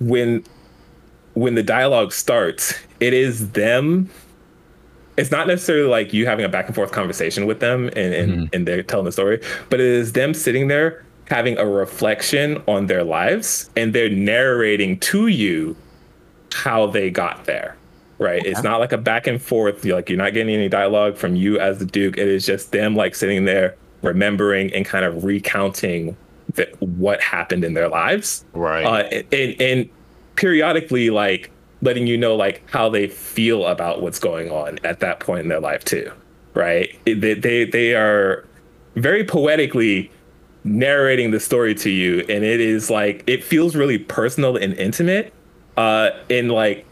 when when the dialogue starts, it is them. It's not necessarily like you having a back and forth conversation with them and and, and they're telling the story, but it is them sitting there having a reflection on their lives and they're narrating to you how they got there. Right. It's not like a back and forth. You're like you're not getting any dialogue from you as the Duke. It is just them like sitting there remembering and kind of recounting the, what happened in their lives Right. uh, and, and periodically like letting you know like how they feel about what's going on at that point in their life too right It- they they, they are very poetically narrating the story to you and it is like it feels really personal and intimate uh and like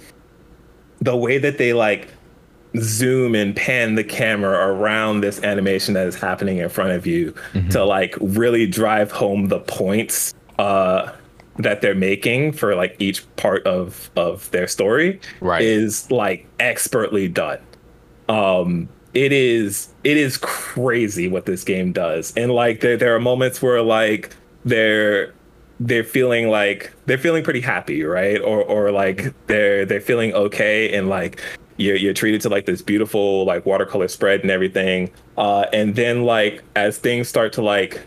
the way that they like zoom and pan the camera around this animation that is happening in front of you to like really drive home the points uh that they're making for like each part of of their story Right. is like expertly done. Um it is it is crazy what this game does. And like there there are moments where like they're they're feeling like they're feeling pretty happy right or or like they're they're feeling okay and like you're, you're treated to like this beautiful like watercolor spread and everything uh and then like as things start to like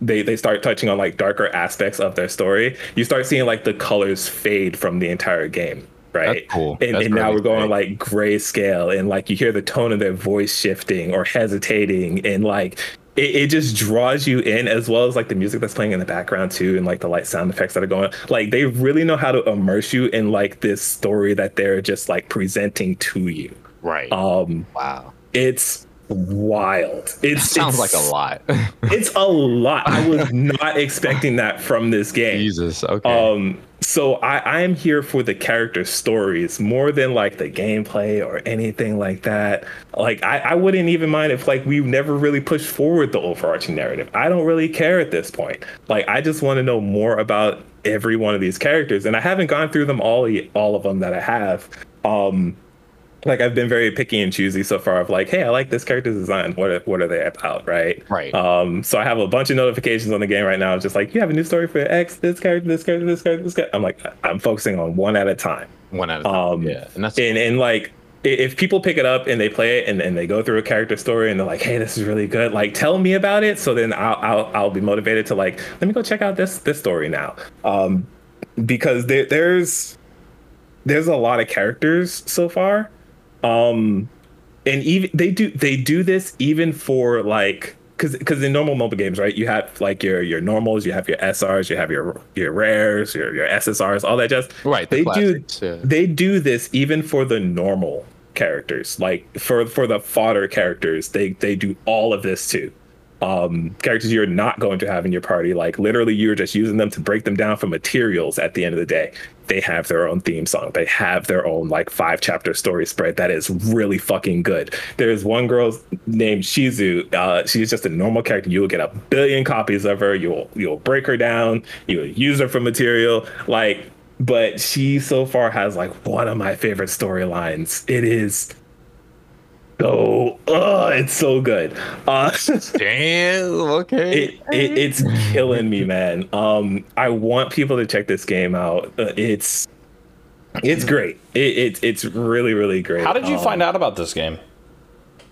they they start touching on like darker aspects of their story you start seeing like the colors fade from the entire game right That's cool. and, That's and now we're going great. like grayscale and like you hear the tone of their voice shifting or hesitating and like it, it just draws you in as well as like the music that's playing in the background too and like the light sound effects that are going like they really know how to immerse you in like this story that they're just like presenting to you right. um wow. it's wild it Sounds it's- like a lot. [LAUGHS] it's a lot i was not expecting that from this game Jesus. Okay. um, so I, I am here for the character stories more than like the gameplay or anything like that. Like I, I wouldn't even mind if like we never really pushed forward the overarching narrative. I don't really care at this point. Like I just want to know more about every one of these characters, and I haven't gone through them all all of them that I have. Um, like I've been very picky and choosy so far of like, hey, I like this character's design. What are, what are they about, right? Right. Um, so I have a bunch of notifications on the game right now, just like you have a new story for X, this character, this character, this character, this character. I'm like, I'm focusing on one at a time. One at a time. Um, yeah. And that's And and like if people pick it up and they play it and, and they go through a character story and they're like, hey, this is really good. Like, tell me about it. So then I'll I'll, I'll be motivated to like, let me go check out this this story now. Um, because there, there's there's a lot of characters so far um and even they do they do this even for like because because in normal mobile games right you have like your your normals you have your srs you have your your rares your, your ssrs all that just Right, the they classics, do yeah. they do this even for the normal characters like for for the fodder characters they they do all of this too. Um characters you're not going to have in your party like literally you're just using them to break them down for materials at the end of the day they have their own theme song. They have their own like five chapter story spread that is really fucking good. There's one girl named shizu uh she's just a normal character. You will get a billion copies of her. You'll you'll break her down. You'll use her for material. Like but she so far has like one of my favorite storylines. It is so uh, it's so good uh [LAUGHS] damn okay it, it it's killing me man um i want people to check this game out Uh, it's It's great. It, it it's really really great. How did you Um, find out about this game?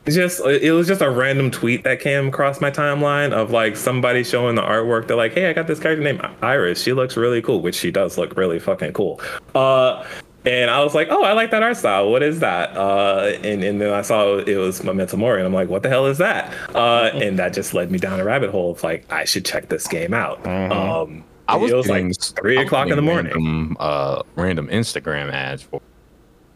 It's just it was just a random tweet that came across my timeline of like somebody showing the artwork. They're like, "Hey, I got this character named Iris. She looks really cool," which she does look really fucking cool. Uh, and I was like, "Oh, I like that art style. What is that?" Uh, and and then I saw it was Memento Mori, and I'm like, "What the hell is that?" Uh, and that just led me down a rabbit hole of like, I should check this game out. Um, I was it was getting like three o'clock in the morning. Random, uh, random Instagram ads for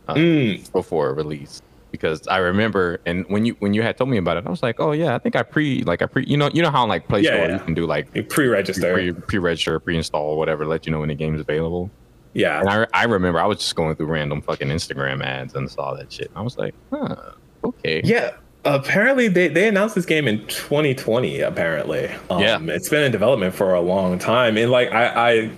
uh, Mm. before release because I remember and when you when you had told me about it, I was like, oh yeah, I think I pre like I pre you know you know how on, like Play Yeah, Store yeah. you can do like pre-register, pre pre-register, pre-install, whatever, let you know when the game's available. Yeah, and I I remember I was just going through random fucking Instagram ads and saw that shit. I was like, huh, okay, Yeah. Apparently, they, they announced this game in 2020. Apparently, um, Yeah. it's been in development for a long time. And like I, I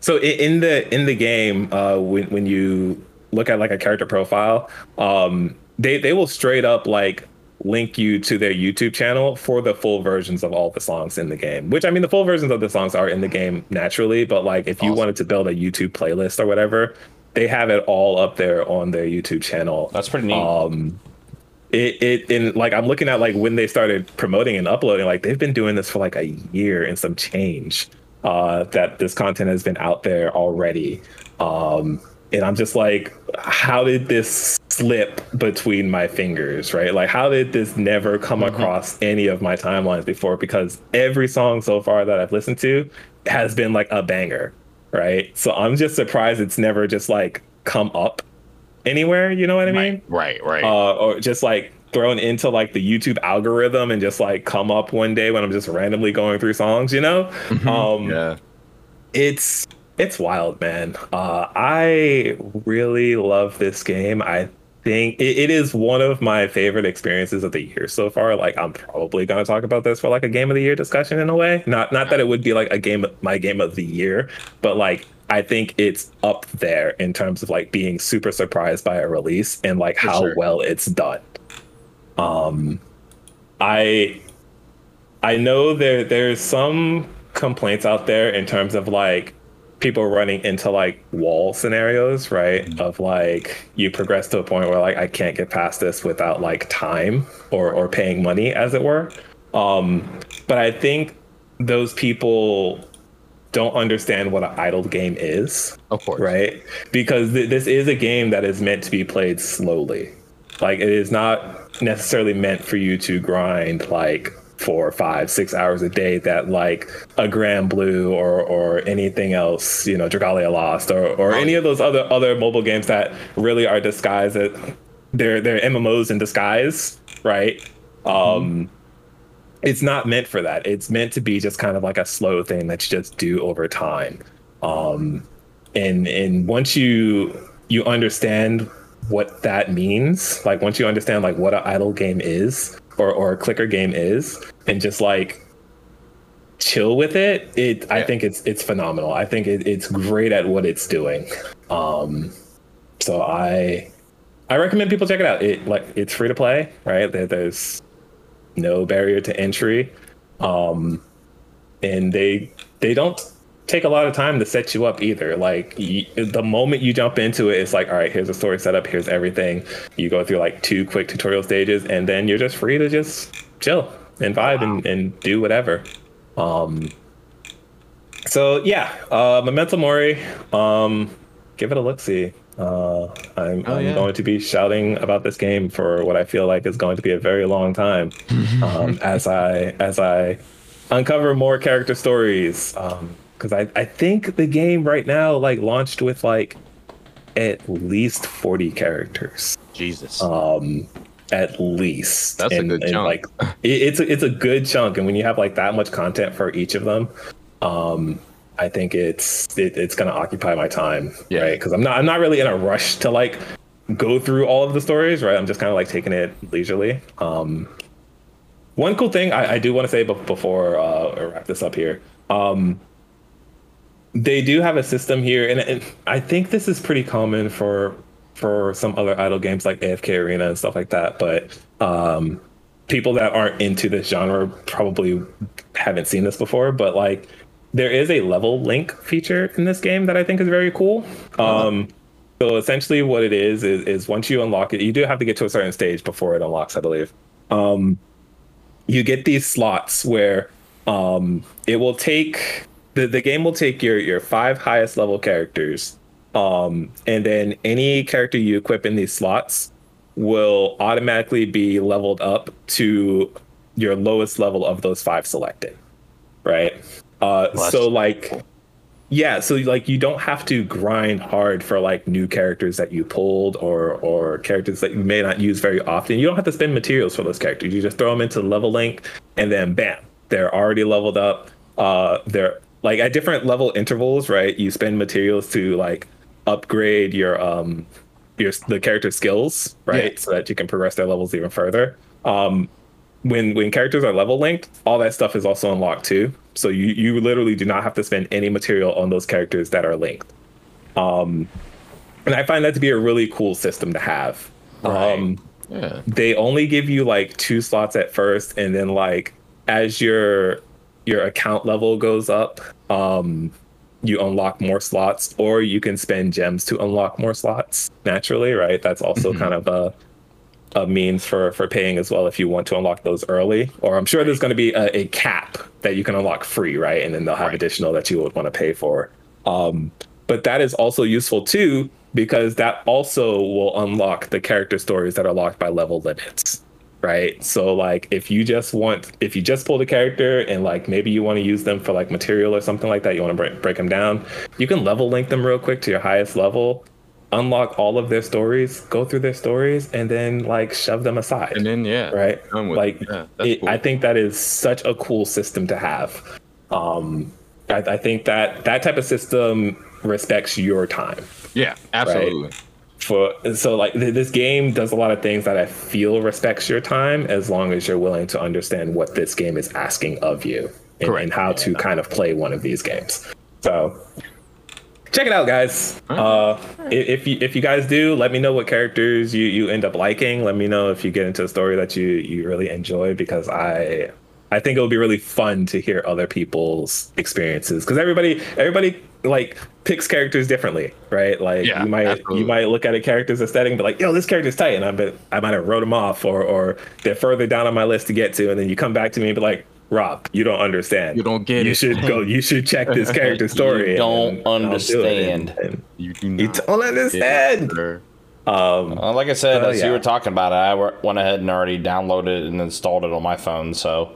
so in the in the game, uh, when when you look at like a character profile, um, they they will straight up like link you to their YouTube channel for the full versions of all the songs in the game. Which I mean, the full versions of the songs are in the game naturally, but like if you wanted to build a YouTube playlist or whatever, they have it all up there on their YouTube channel. That's pretty neat. Um, it it and like I'm looking at like when they started promoting and uploading, like they've been doing this for like a year and some change. Uh, that this content has been out there already. Um, and I'm just like, how did this slip between my fingers, right? Like, how did this never come across any of my timelines before? Because every song so far that I've listened to has been like a banger, right? So I'm just surprised it's never just like come up anywhere. You know what I mean? Right, right. Uh, or just like thrown into like the YouTube algorithm and just like come up one day when I'm just randomly going through songs. You know? Um, yeah. It's it's wild, man. Uh, I really love this game. I think it, it is one of my favorite experiences of the year so far. Like I'm probably gonna talk about this for like a game of the year discussion in a way. Not not that it would be like a game my game of the year, but like I think it's up there in terms of like being super surprised by a release and like how sure. well it's done. Um I I know there there's some complaints out there in terms of like people running into like wall scenarios, right? Of like you progress to a point where like I can't get past this without like time or or paying money as it were. Um but I think those people don't understand what an idle game is. Of course. Right? Because th- this is a game that is meant to be played slowly. Like it is not necessarily meant for you to grind like four, five, six hours a day that like a Granblue or or anything else, you know, Dragalia Lost or or any of those other other mobile games that really are disguised as they're they're MMOs in disguise, right? Um it's not meant for that. It's meant to be just kind of like a slow thing that you just do over time. Um, and and once you you understand what that means, like once you understand like what an idle game is or or a clicker game is, and just like chill with it, it I think it's it's phenomenal. I think it, it's great at what it's doing. Um, so I I recommend people check it out. It like it's free to play, right? There, there's no barrier to entry, um, and they they don't take a lot of time to set you up either. Like y the moment you jump into it, it's like, all right, here's a story setup, here's everything. You go through like two quick tutorial stages, and then you're just free to just chill and vibe and, and do whatever. Um, so yeah, uh, Memento Mori. Um, give it a look. See. Uh, I'm, Oh, I'm yeah. going to be shouting about this game for what I feel like is going to be a very long time, [LAUGHS] um, as I as I uncover more character stories. Because I I think the game right now like launched with like at least 40 characters. Jesus. Um, at least That's a And- good and, chunk. Like it, it's a, it's a good chunk, and when you have like that much content for each of them, um, I think it's it, it's gonna occupy my time, right? Because I'm not I'm not really in a rush to like go through all of the stories, right? I'm just kind of like taking it leisurely. Um, one cool thing I, I do want to say before uh, I wrap this up here. Um, they do have a system here, and, and I think this is pretty common for for some other idle games like AFK Arena and stuff like that. But um, people that aren't into this genre probably haven't seen this before. But like, there is a level link feature in this game that I think is very cool. Um, So essentially, what it is, is is once you unlock it, you do have to get to a certain stage before it unlocks, I believe. Um, you get these slots where um, it will take the, the game will take your your five highest level characters, um, and then any character you equip in these slots will automatically be leveled up to your lowest level of those five selected, right? Uh, so like yeah, so like you don't have to grind hard for like new characters that you pulled or or characters that you may not use very often. You don't have to spend materials for those characters. You just throw them into the level link and then bam, they're already leveled up. Uh they're like at different level intervals, right? You spend materials to like upgrade your um your the character skills, right? Yeah. So that you can progress their levels even further. Um when when characters are level linked, all that stuff is also unlocked too. So you you literally do not have to spend any material on those characters that are linked. Um, and I find that to be a really cool system to have. Um, Yeah. they only give you like two slots at first, and then like as your your account level goes up, um, you unlock more slots, or you can spend gems to unlock more slots naturally, right? That's also kind of a a means for for paying as well if you want to unlock those early. Or I'm sure there's going to be a, a cap that you can unlock free, right? And then they'll have additional that you would want to pay for. Um, but that is also useful too because that also will unlock the character stories that are locked by level limits right so like if you just want if you just pull the character and like maybe you want to use them for like material or something like that you want to break, break them down you can level link them real quick to your highest level unlock all of their stories go through their stories and then like shove them aside And then yeah, right like. Yeah, it, cool. i think that is such a cool system to have um I, I think that that type of system respects your time Yeah, absolutely. For so like th- this game does a lot of things that I feel respects your time as long as you're willing to understand what this game is asking of you and, and how to kind of play one of these games. So check it out, guys. Uh, if you if you guys do, let me know what characters you you end up liking. Let me know if you get into a story that you you really enjoy because I I think it would be really fun to hear other people's experiences because everybody everybody like picks characters differently, right? Like Yeah, you might absolutely. you might look at a character's aesthetic and be like, "Yo, this character's tight," and I bet I might have wrote them off, or or they're further down on my list to get to, and then you come back to me and be like, "Rob, you don't understand. You don't get You it." should go. You should check this [LAUGHS] character story. You don't then I'll do understand. And- and You do you not. don't understand. Um, Uh, like I said, uh, as yeah. you were talking about it, I went ahead and already downloaded it and installed it on my phone. So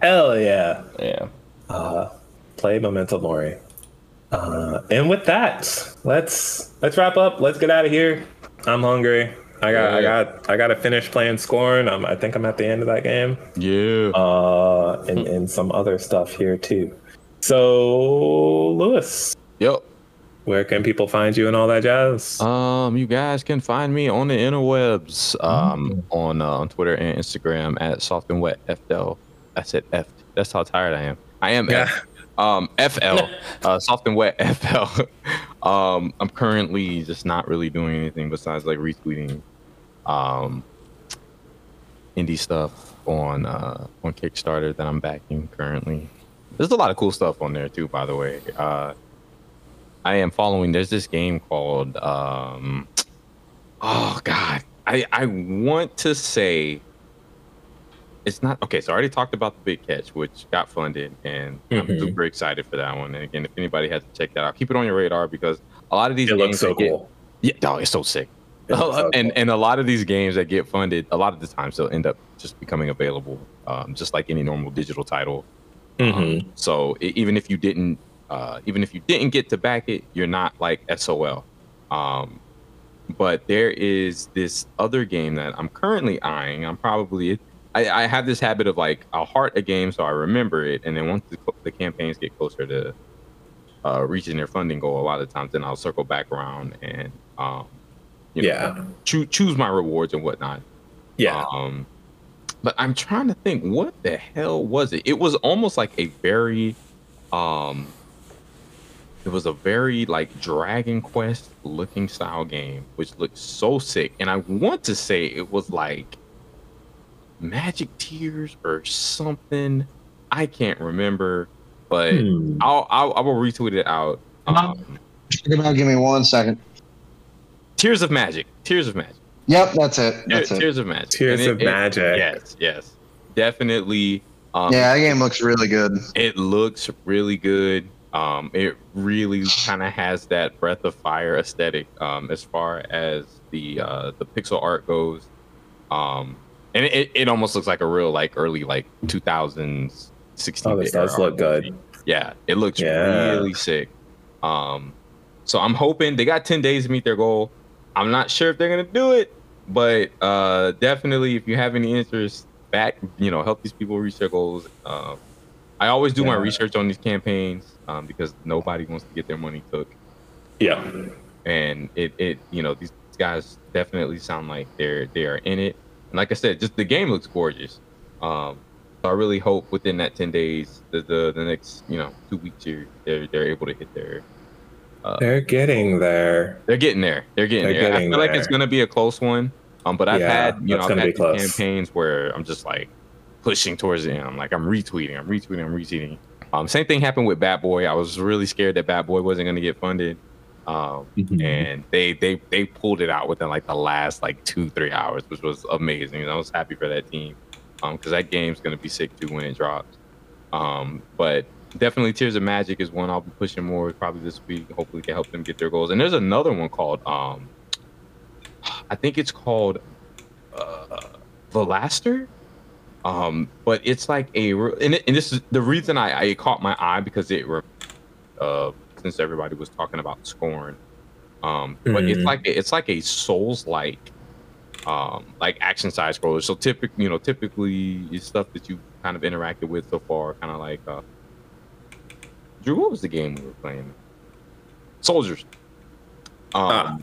Hell yeah. yeah. Uh, play Memento Mori. Uh, and with that, let's let's wrap up. Let's get out of here. I'm hungry. I got I got I got to finish playing Scorn. I'm, I think I'm at the end of that game. Yeah. Uh, and and some other stuff here too. So Lewis, Yep. where can people find you and all that jazz? Um, you guys can find me on the interwebs, um, on uh, on Twitter and Instagram at soft and wet FL. I said F. That's how tired I am. I am F. Um, FL, [LAUGHS] uh, soft and wet FL. um, I'm currently just not really doing anything besides like retweeting, um, indie stuff on uh on Kickstarter that I'm backing currently. There's a lot of cool stuff on there too, by the way. Uh, I am following. There's this game called. Um, oh God, I I want to say. It's not okay. So I already talked about the big catch, which got funded, and I'm Mhm. super excited for that one. And again, if anybody has to check that out, keep it on your radar because a lot of these It games so get- cool. yeah, dog, it's so sick. It [LAUGHS] so and cool. and a lot of these games that get funded, a lot of the times they'll end up just becoming available, um, just like any normal digital title. Um, Mhm. so e- even if you didn't, uh, even if you didn't get to back it, you're not like SOL. Um, but there is this other game that I'm currently eyeing. I'm probably I, I have this habit of like I'll heart a game so I remember it, and then once the, the campaigns get closer to uh, reaching their funding goal, a lot of times then I'll circle back around and um, you know, Yeah. choo- choose my rewards and whatnot. Yeah. Um, but I'm trying to think, what the hell was it? It was almost like a very, um, it was a very like Dragon Quest looking style game, which looked so sick. And I want to say it was like Magic Tears or something. I can't remember, but Hmm. I'll, I'll I will retweet it out. Um, Check. Give me one second. Tears of Magic. Tears of Magic. Yep, that's it. That's Tears, it. Tears of Magic. Tears And of Magic. yes, yes, definitely. Um, yeah, that game looks really good. It looks really good. Um, it really kind of has that Breath of Fire aesthetic um, as far as the uh, the pixel art goes. Um, and it, it almost looks like a real like early like 2000s 16 Oh, this does look good. yeah it looks Yeah. really sick. Um so i'm hoping they got 10 days to meet their goal. I'm not sure if they're gonna do it but uh definitely if you have any interest back you know help these people reach their goals. Um i always do my research on these campaigns um because nobody wants to get their money took. Yeah. and it it you know these guys definitely sound like they're they are in it and like i said just the game looks gorgeous. Um so i really hope within that 10 days the the, the next you know two weeks here they're they're able to hit their uh, They're getting there. they're getting there. They're getting They're there. I getting feel like it's gonna be a close one um but i've Yeah, had you know i've had campaigns where i'm just like pushing towards the end. I'm like i'm retweeting i'm retweeting i'm retweeting. Um same thing happened with bat boy. I was really scared that bat boy wasn't gonna get funded um, Mm-hmm. and they they they pulled it out within like the last like two three hours, which was amazing. And I was happy for that team um because that game's gonna be sick too when it drops. Um, but definitely Tears of Magic is one I'll be pushing more probably this week. Hopefully, can help them get their goals. And there's another one called um, I think it's called uh, Velaster. Um, but it's like a and, it, and this is the reason I, I caught my eye because it uh since everybody was talking about scorn. Um but it's Mhm. like it's like a souls like um like action side scroller so typically you know typically it's stuff that you kind of interacted with so far kind of like uh drew what was the game we were playing? Souldiers. Um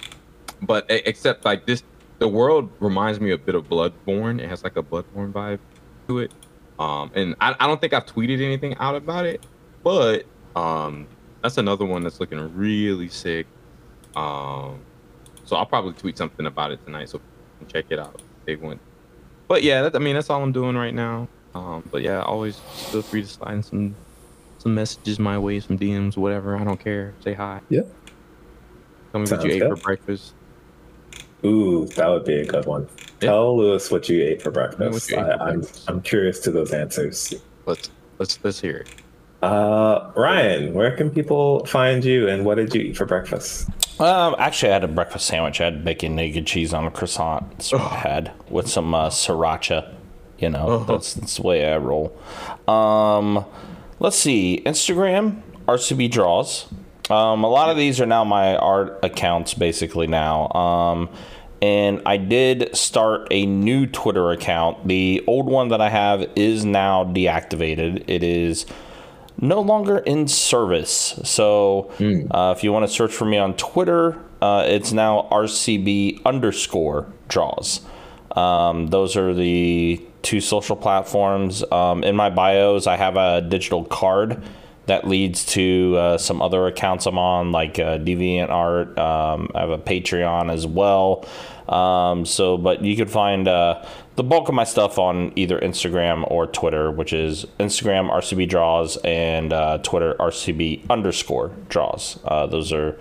but e- except like this the world reminds me a bit of bloodborne. It has like a bloodborne vibe to it. Um and I, I don't think i've tweeted anything out about it but um that's another one that's looking really sick um so i'll probably tweet something about it tonight so check it out they want but yeah that, i mean that's all i'm doing right now um but yeah always feel free to slide some some messages my way some dms whatever i don't care say hi Yeah. tell me what Sounds you ate for breakfast Ooh, that would be a good one. Tell Lewis what you ate for breakfast. you ate for I, I'm I'm curious to those answers. Let's let's let's hear it. Uh, Ryan, where can people find you, and what did you eat for breakfast? Um, actually, I had a breakfast sandwich. I had bacon, egg, cheese on a croissant. That's what I had with some uh, sriracha. You know, that's, that's the way I roll. Um, let's see. Instagram, RCB Draws. Um, a lot of these are now my art accounts, basically now. Um, and I did start a new Twitter account. The old one that I have is now deactivated. It is no longer in service. So uh, if you want to search for me on Twitter, uh, it's now RCB underscore draws. Um, those are the two social platforms. Um, in my bios, I have a digital card that leads to uh, some other accounts I'm on, like uh, DeviantArt. Um, I have a Patreon as well. Um, so, but you can find uh, the bulk of my stuff on either Instagram or Twitter, which is Instagram RCB Draws and uh, Twitter RCB underscore Draws. Uh, those are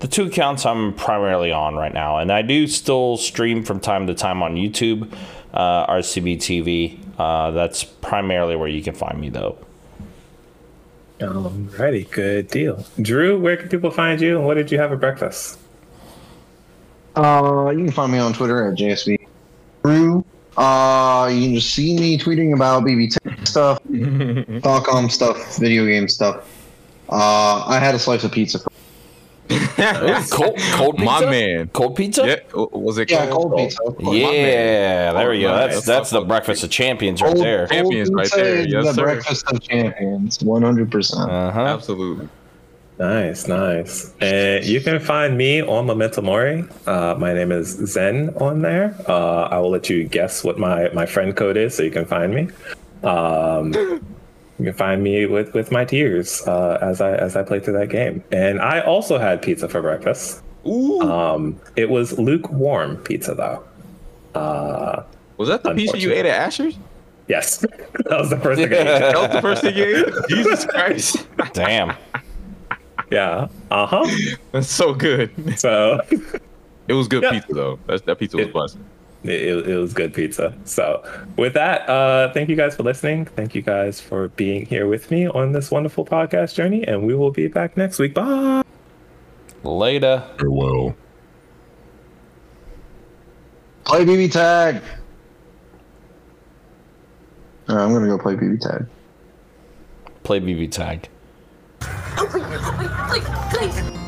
the two accounts I'm primarily on right now, and I do still stream from time to time on YouTube, uh, RCB TV. Uh, that's primarily where you can find me, though. Alrighty, good deal. Drew, where can people find you, and what did you have for breakfast? Uh, you can find me on Twitter at JSB Brew. Uh, you can just see me tweeting about BB Tag stuff, [LAUGHS] Qualcomm stuff, video game stuff. Uh, I had a slice of pizza. For- [LAUGHS] cold, cold My pizza? man. Cold pizza? Yeah, was it yeah, cold? cold pizza. of. Yeah, there we go. That's that's the breakfast of champions right Cold- there. cold Champions right pizza there. is Yes, the sir. breakfast of champions, one hundred percent. Uh huh. Absolutely. Nice, nice. And you can find me on Memento Mori. Uh, my name is Zen on there. Uh, I will let you guess what my, my friend code is so you can find me. Um, you can find me with, with my tears uh, as I as I play through that game. And I also had pizza for breakfast. Ooh. Um, it was lukewarm pizza though. Uh, Was that the pizza you ate at Asher's? yes, [LAUGHS] that was the first thing I ate. [LAUGHS] That was the first thing you ate? [LAUGHS] Jesus Christ. Damn. Yeah. Uh huh. [LAUGHS] That's so good. So [LAUGHS] It was good Yeah. pizza though. That that pizza was It- blessed. It, it, it was good pizza. So, with that, uh, thank you guys for listening. Thank you guys for being here with me on this wonderful podcast journey, and we will be back next week. Bye. Later. Farewell. Play BB tag. All right, I'm gonna go play BB tag. Play BB tag. Oh, please, please, please.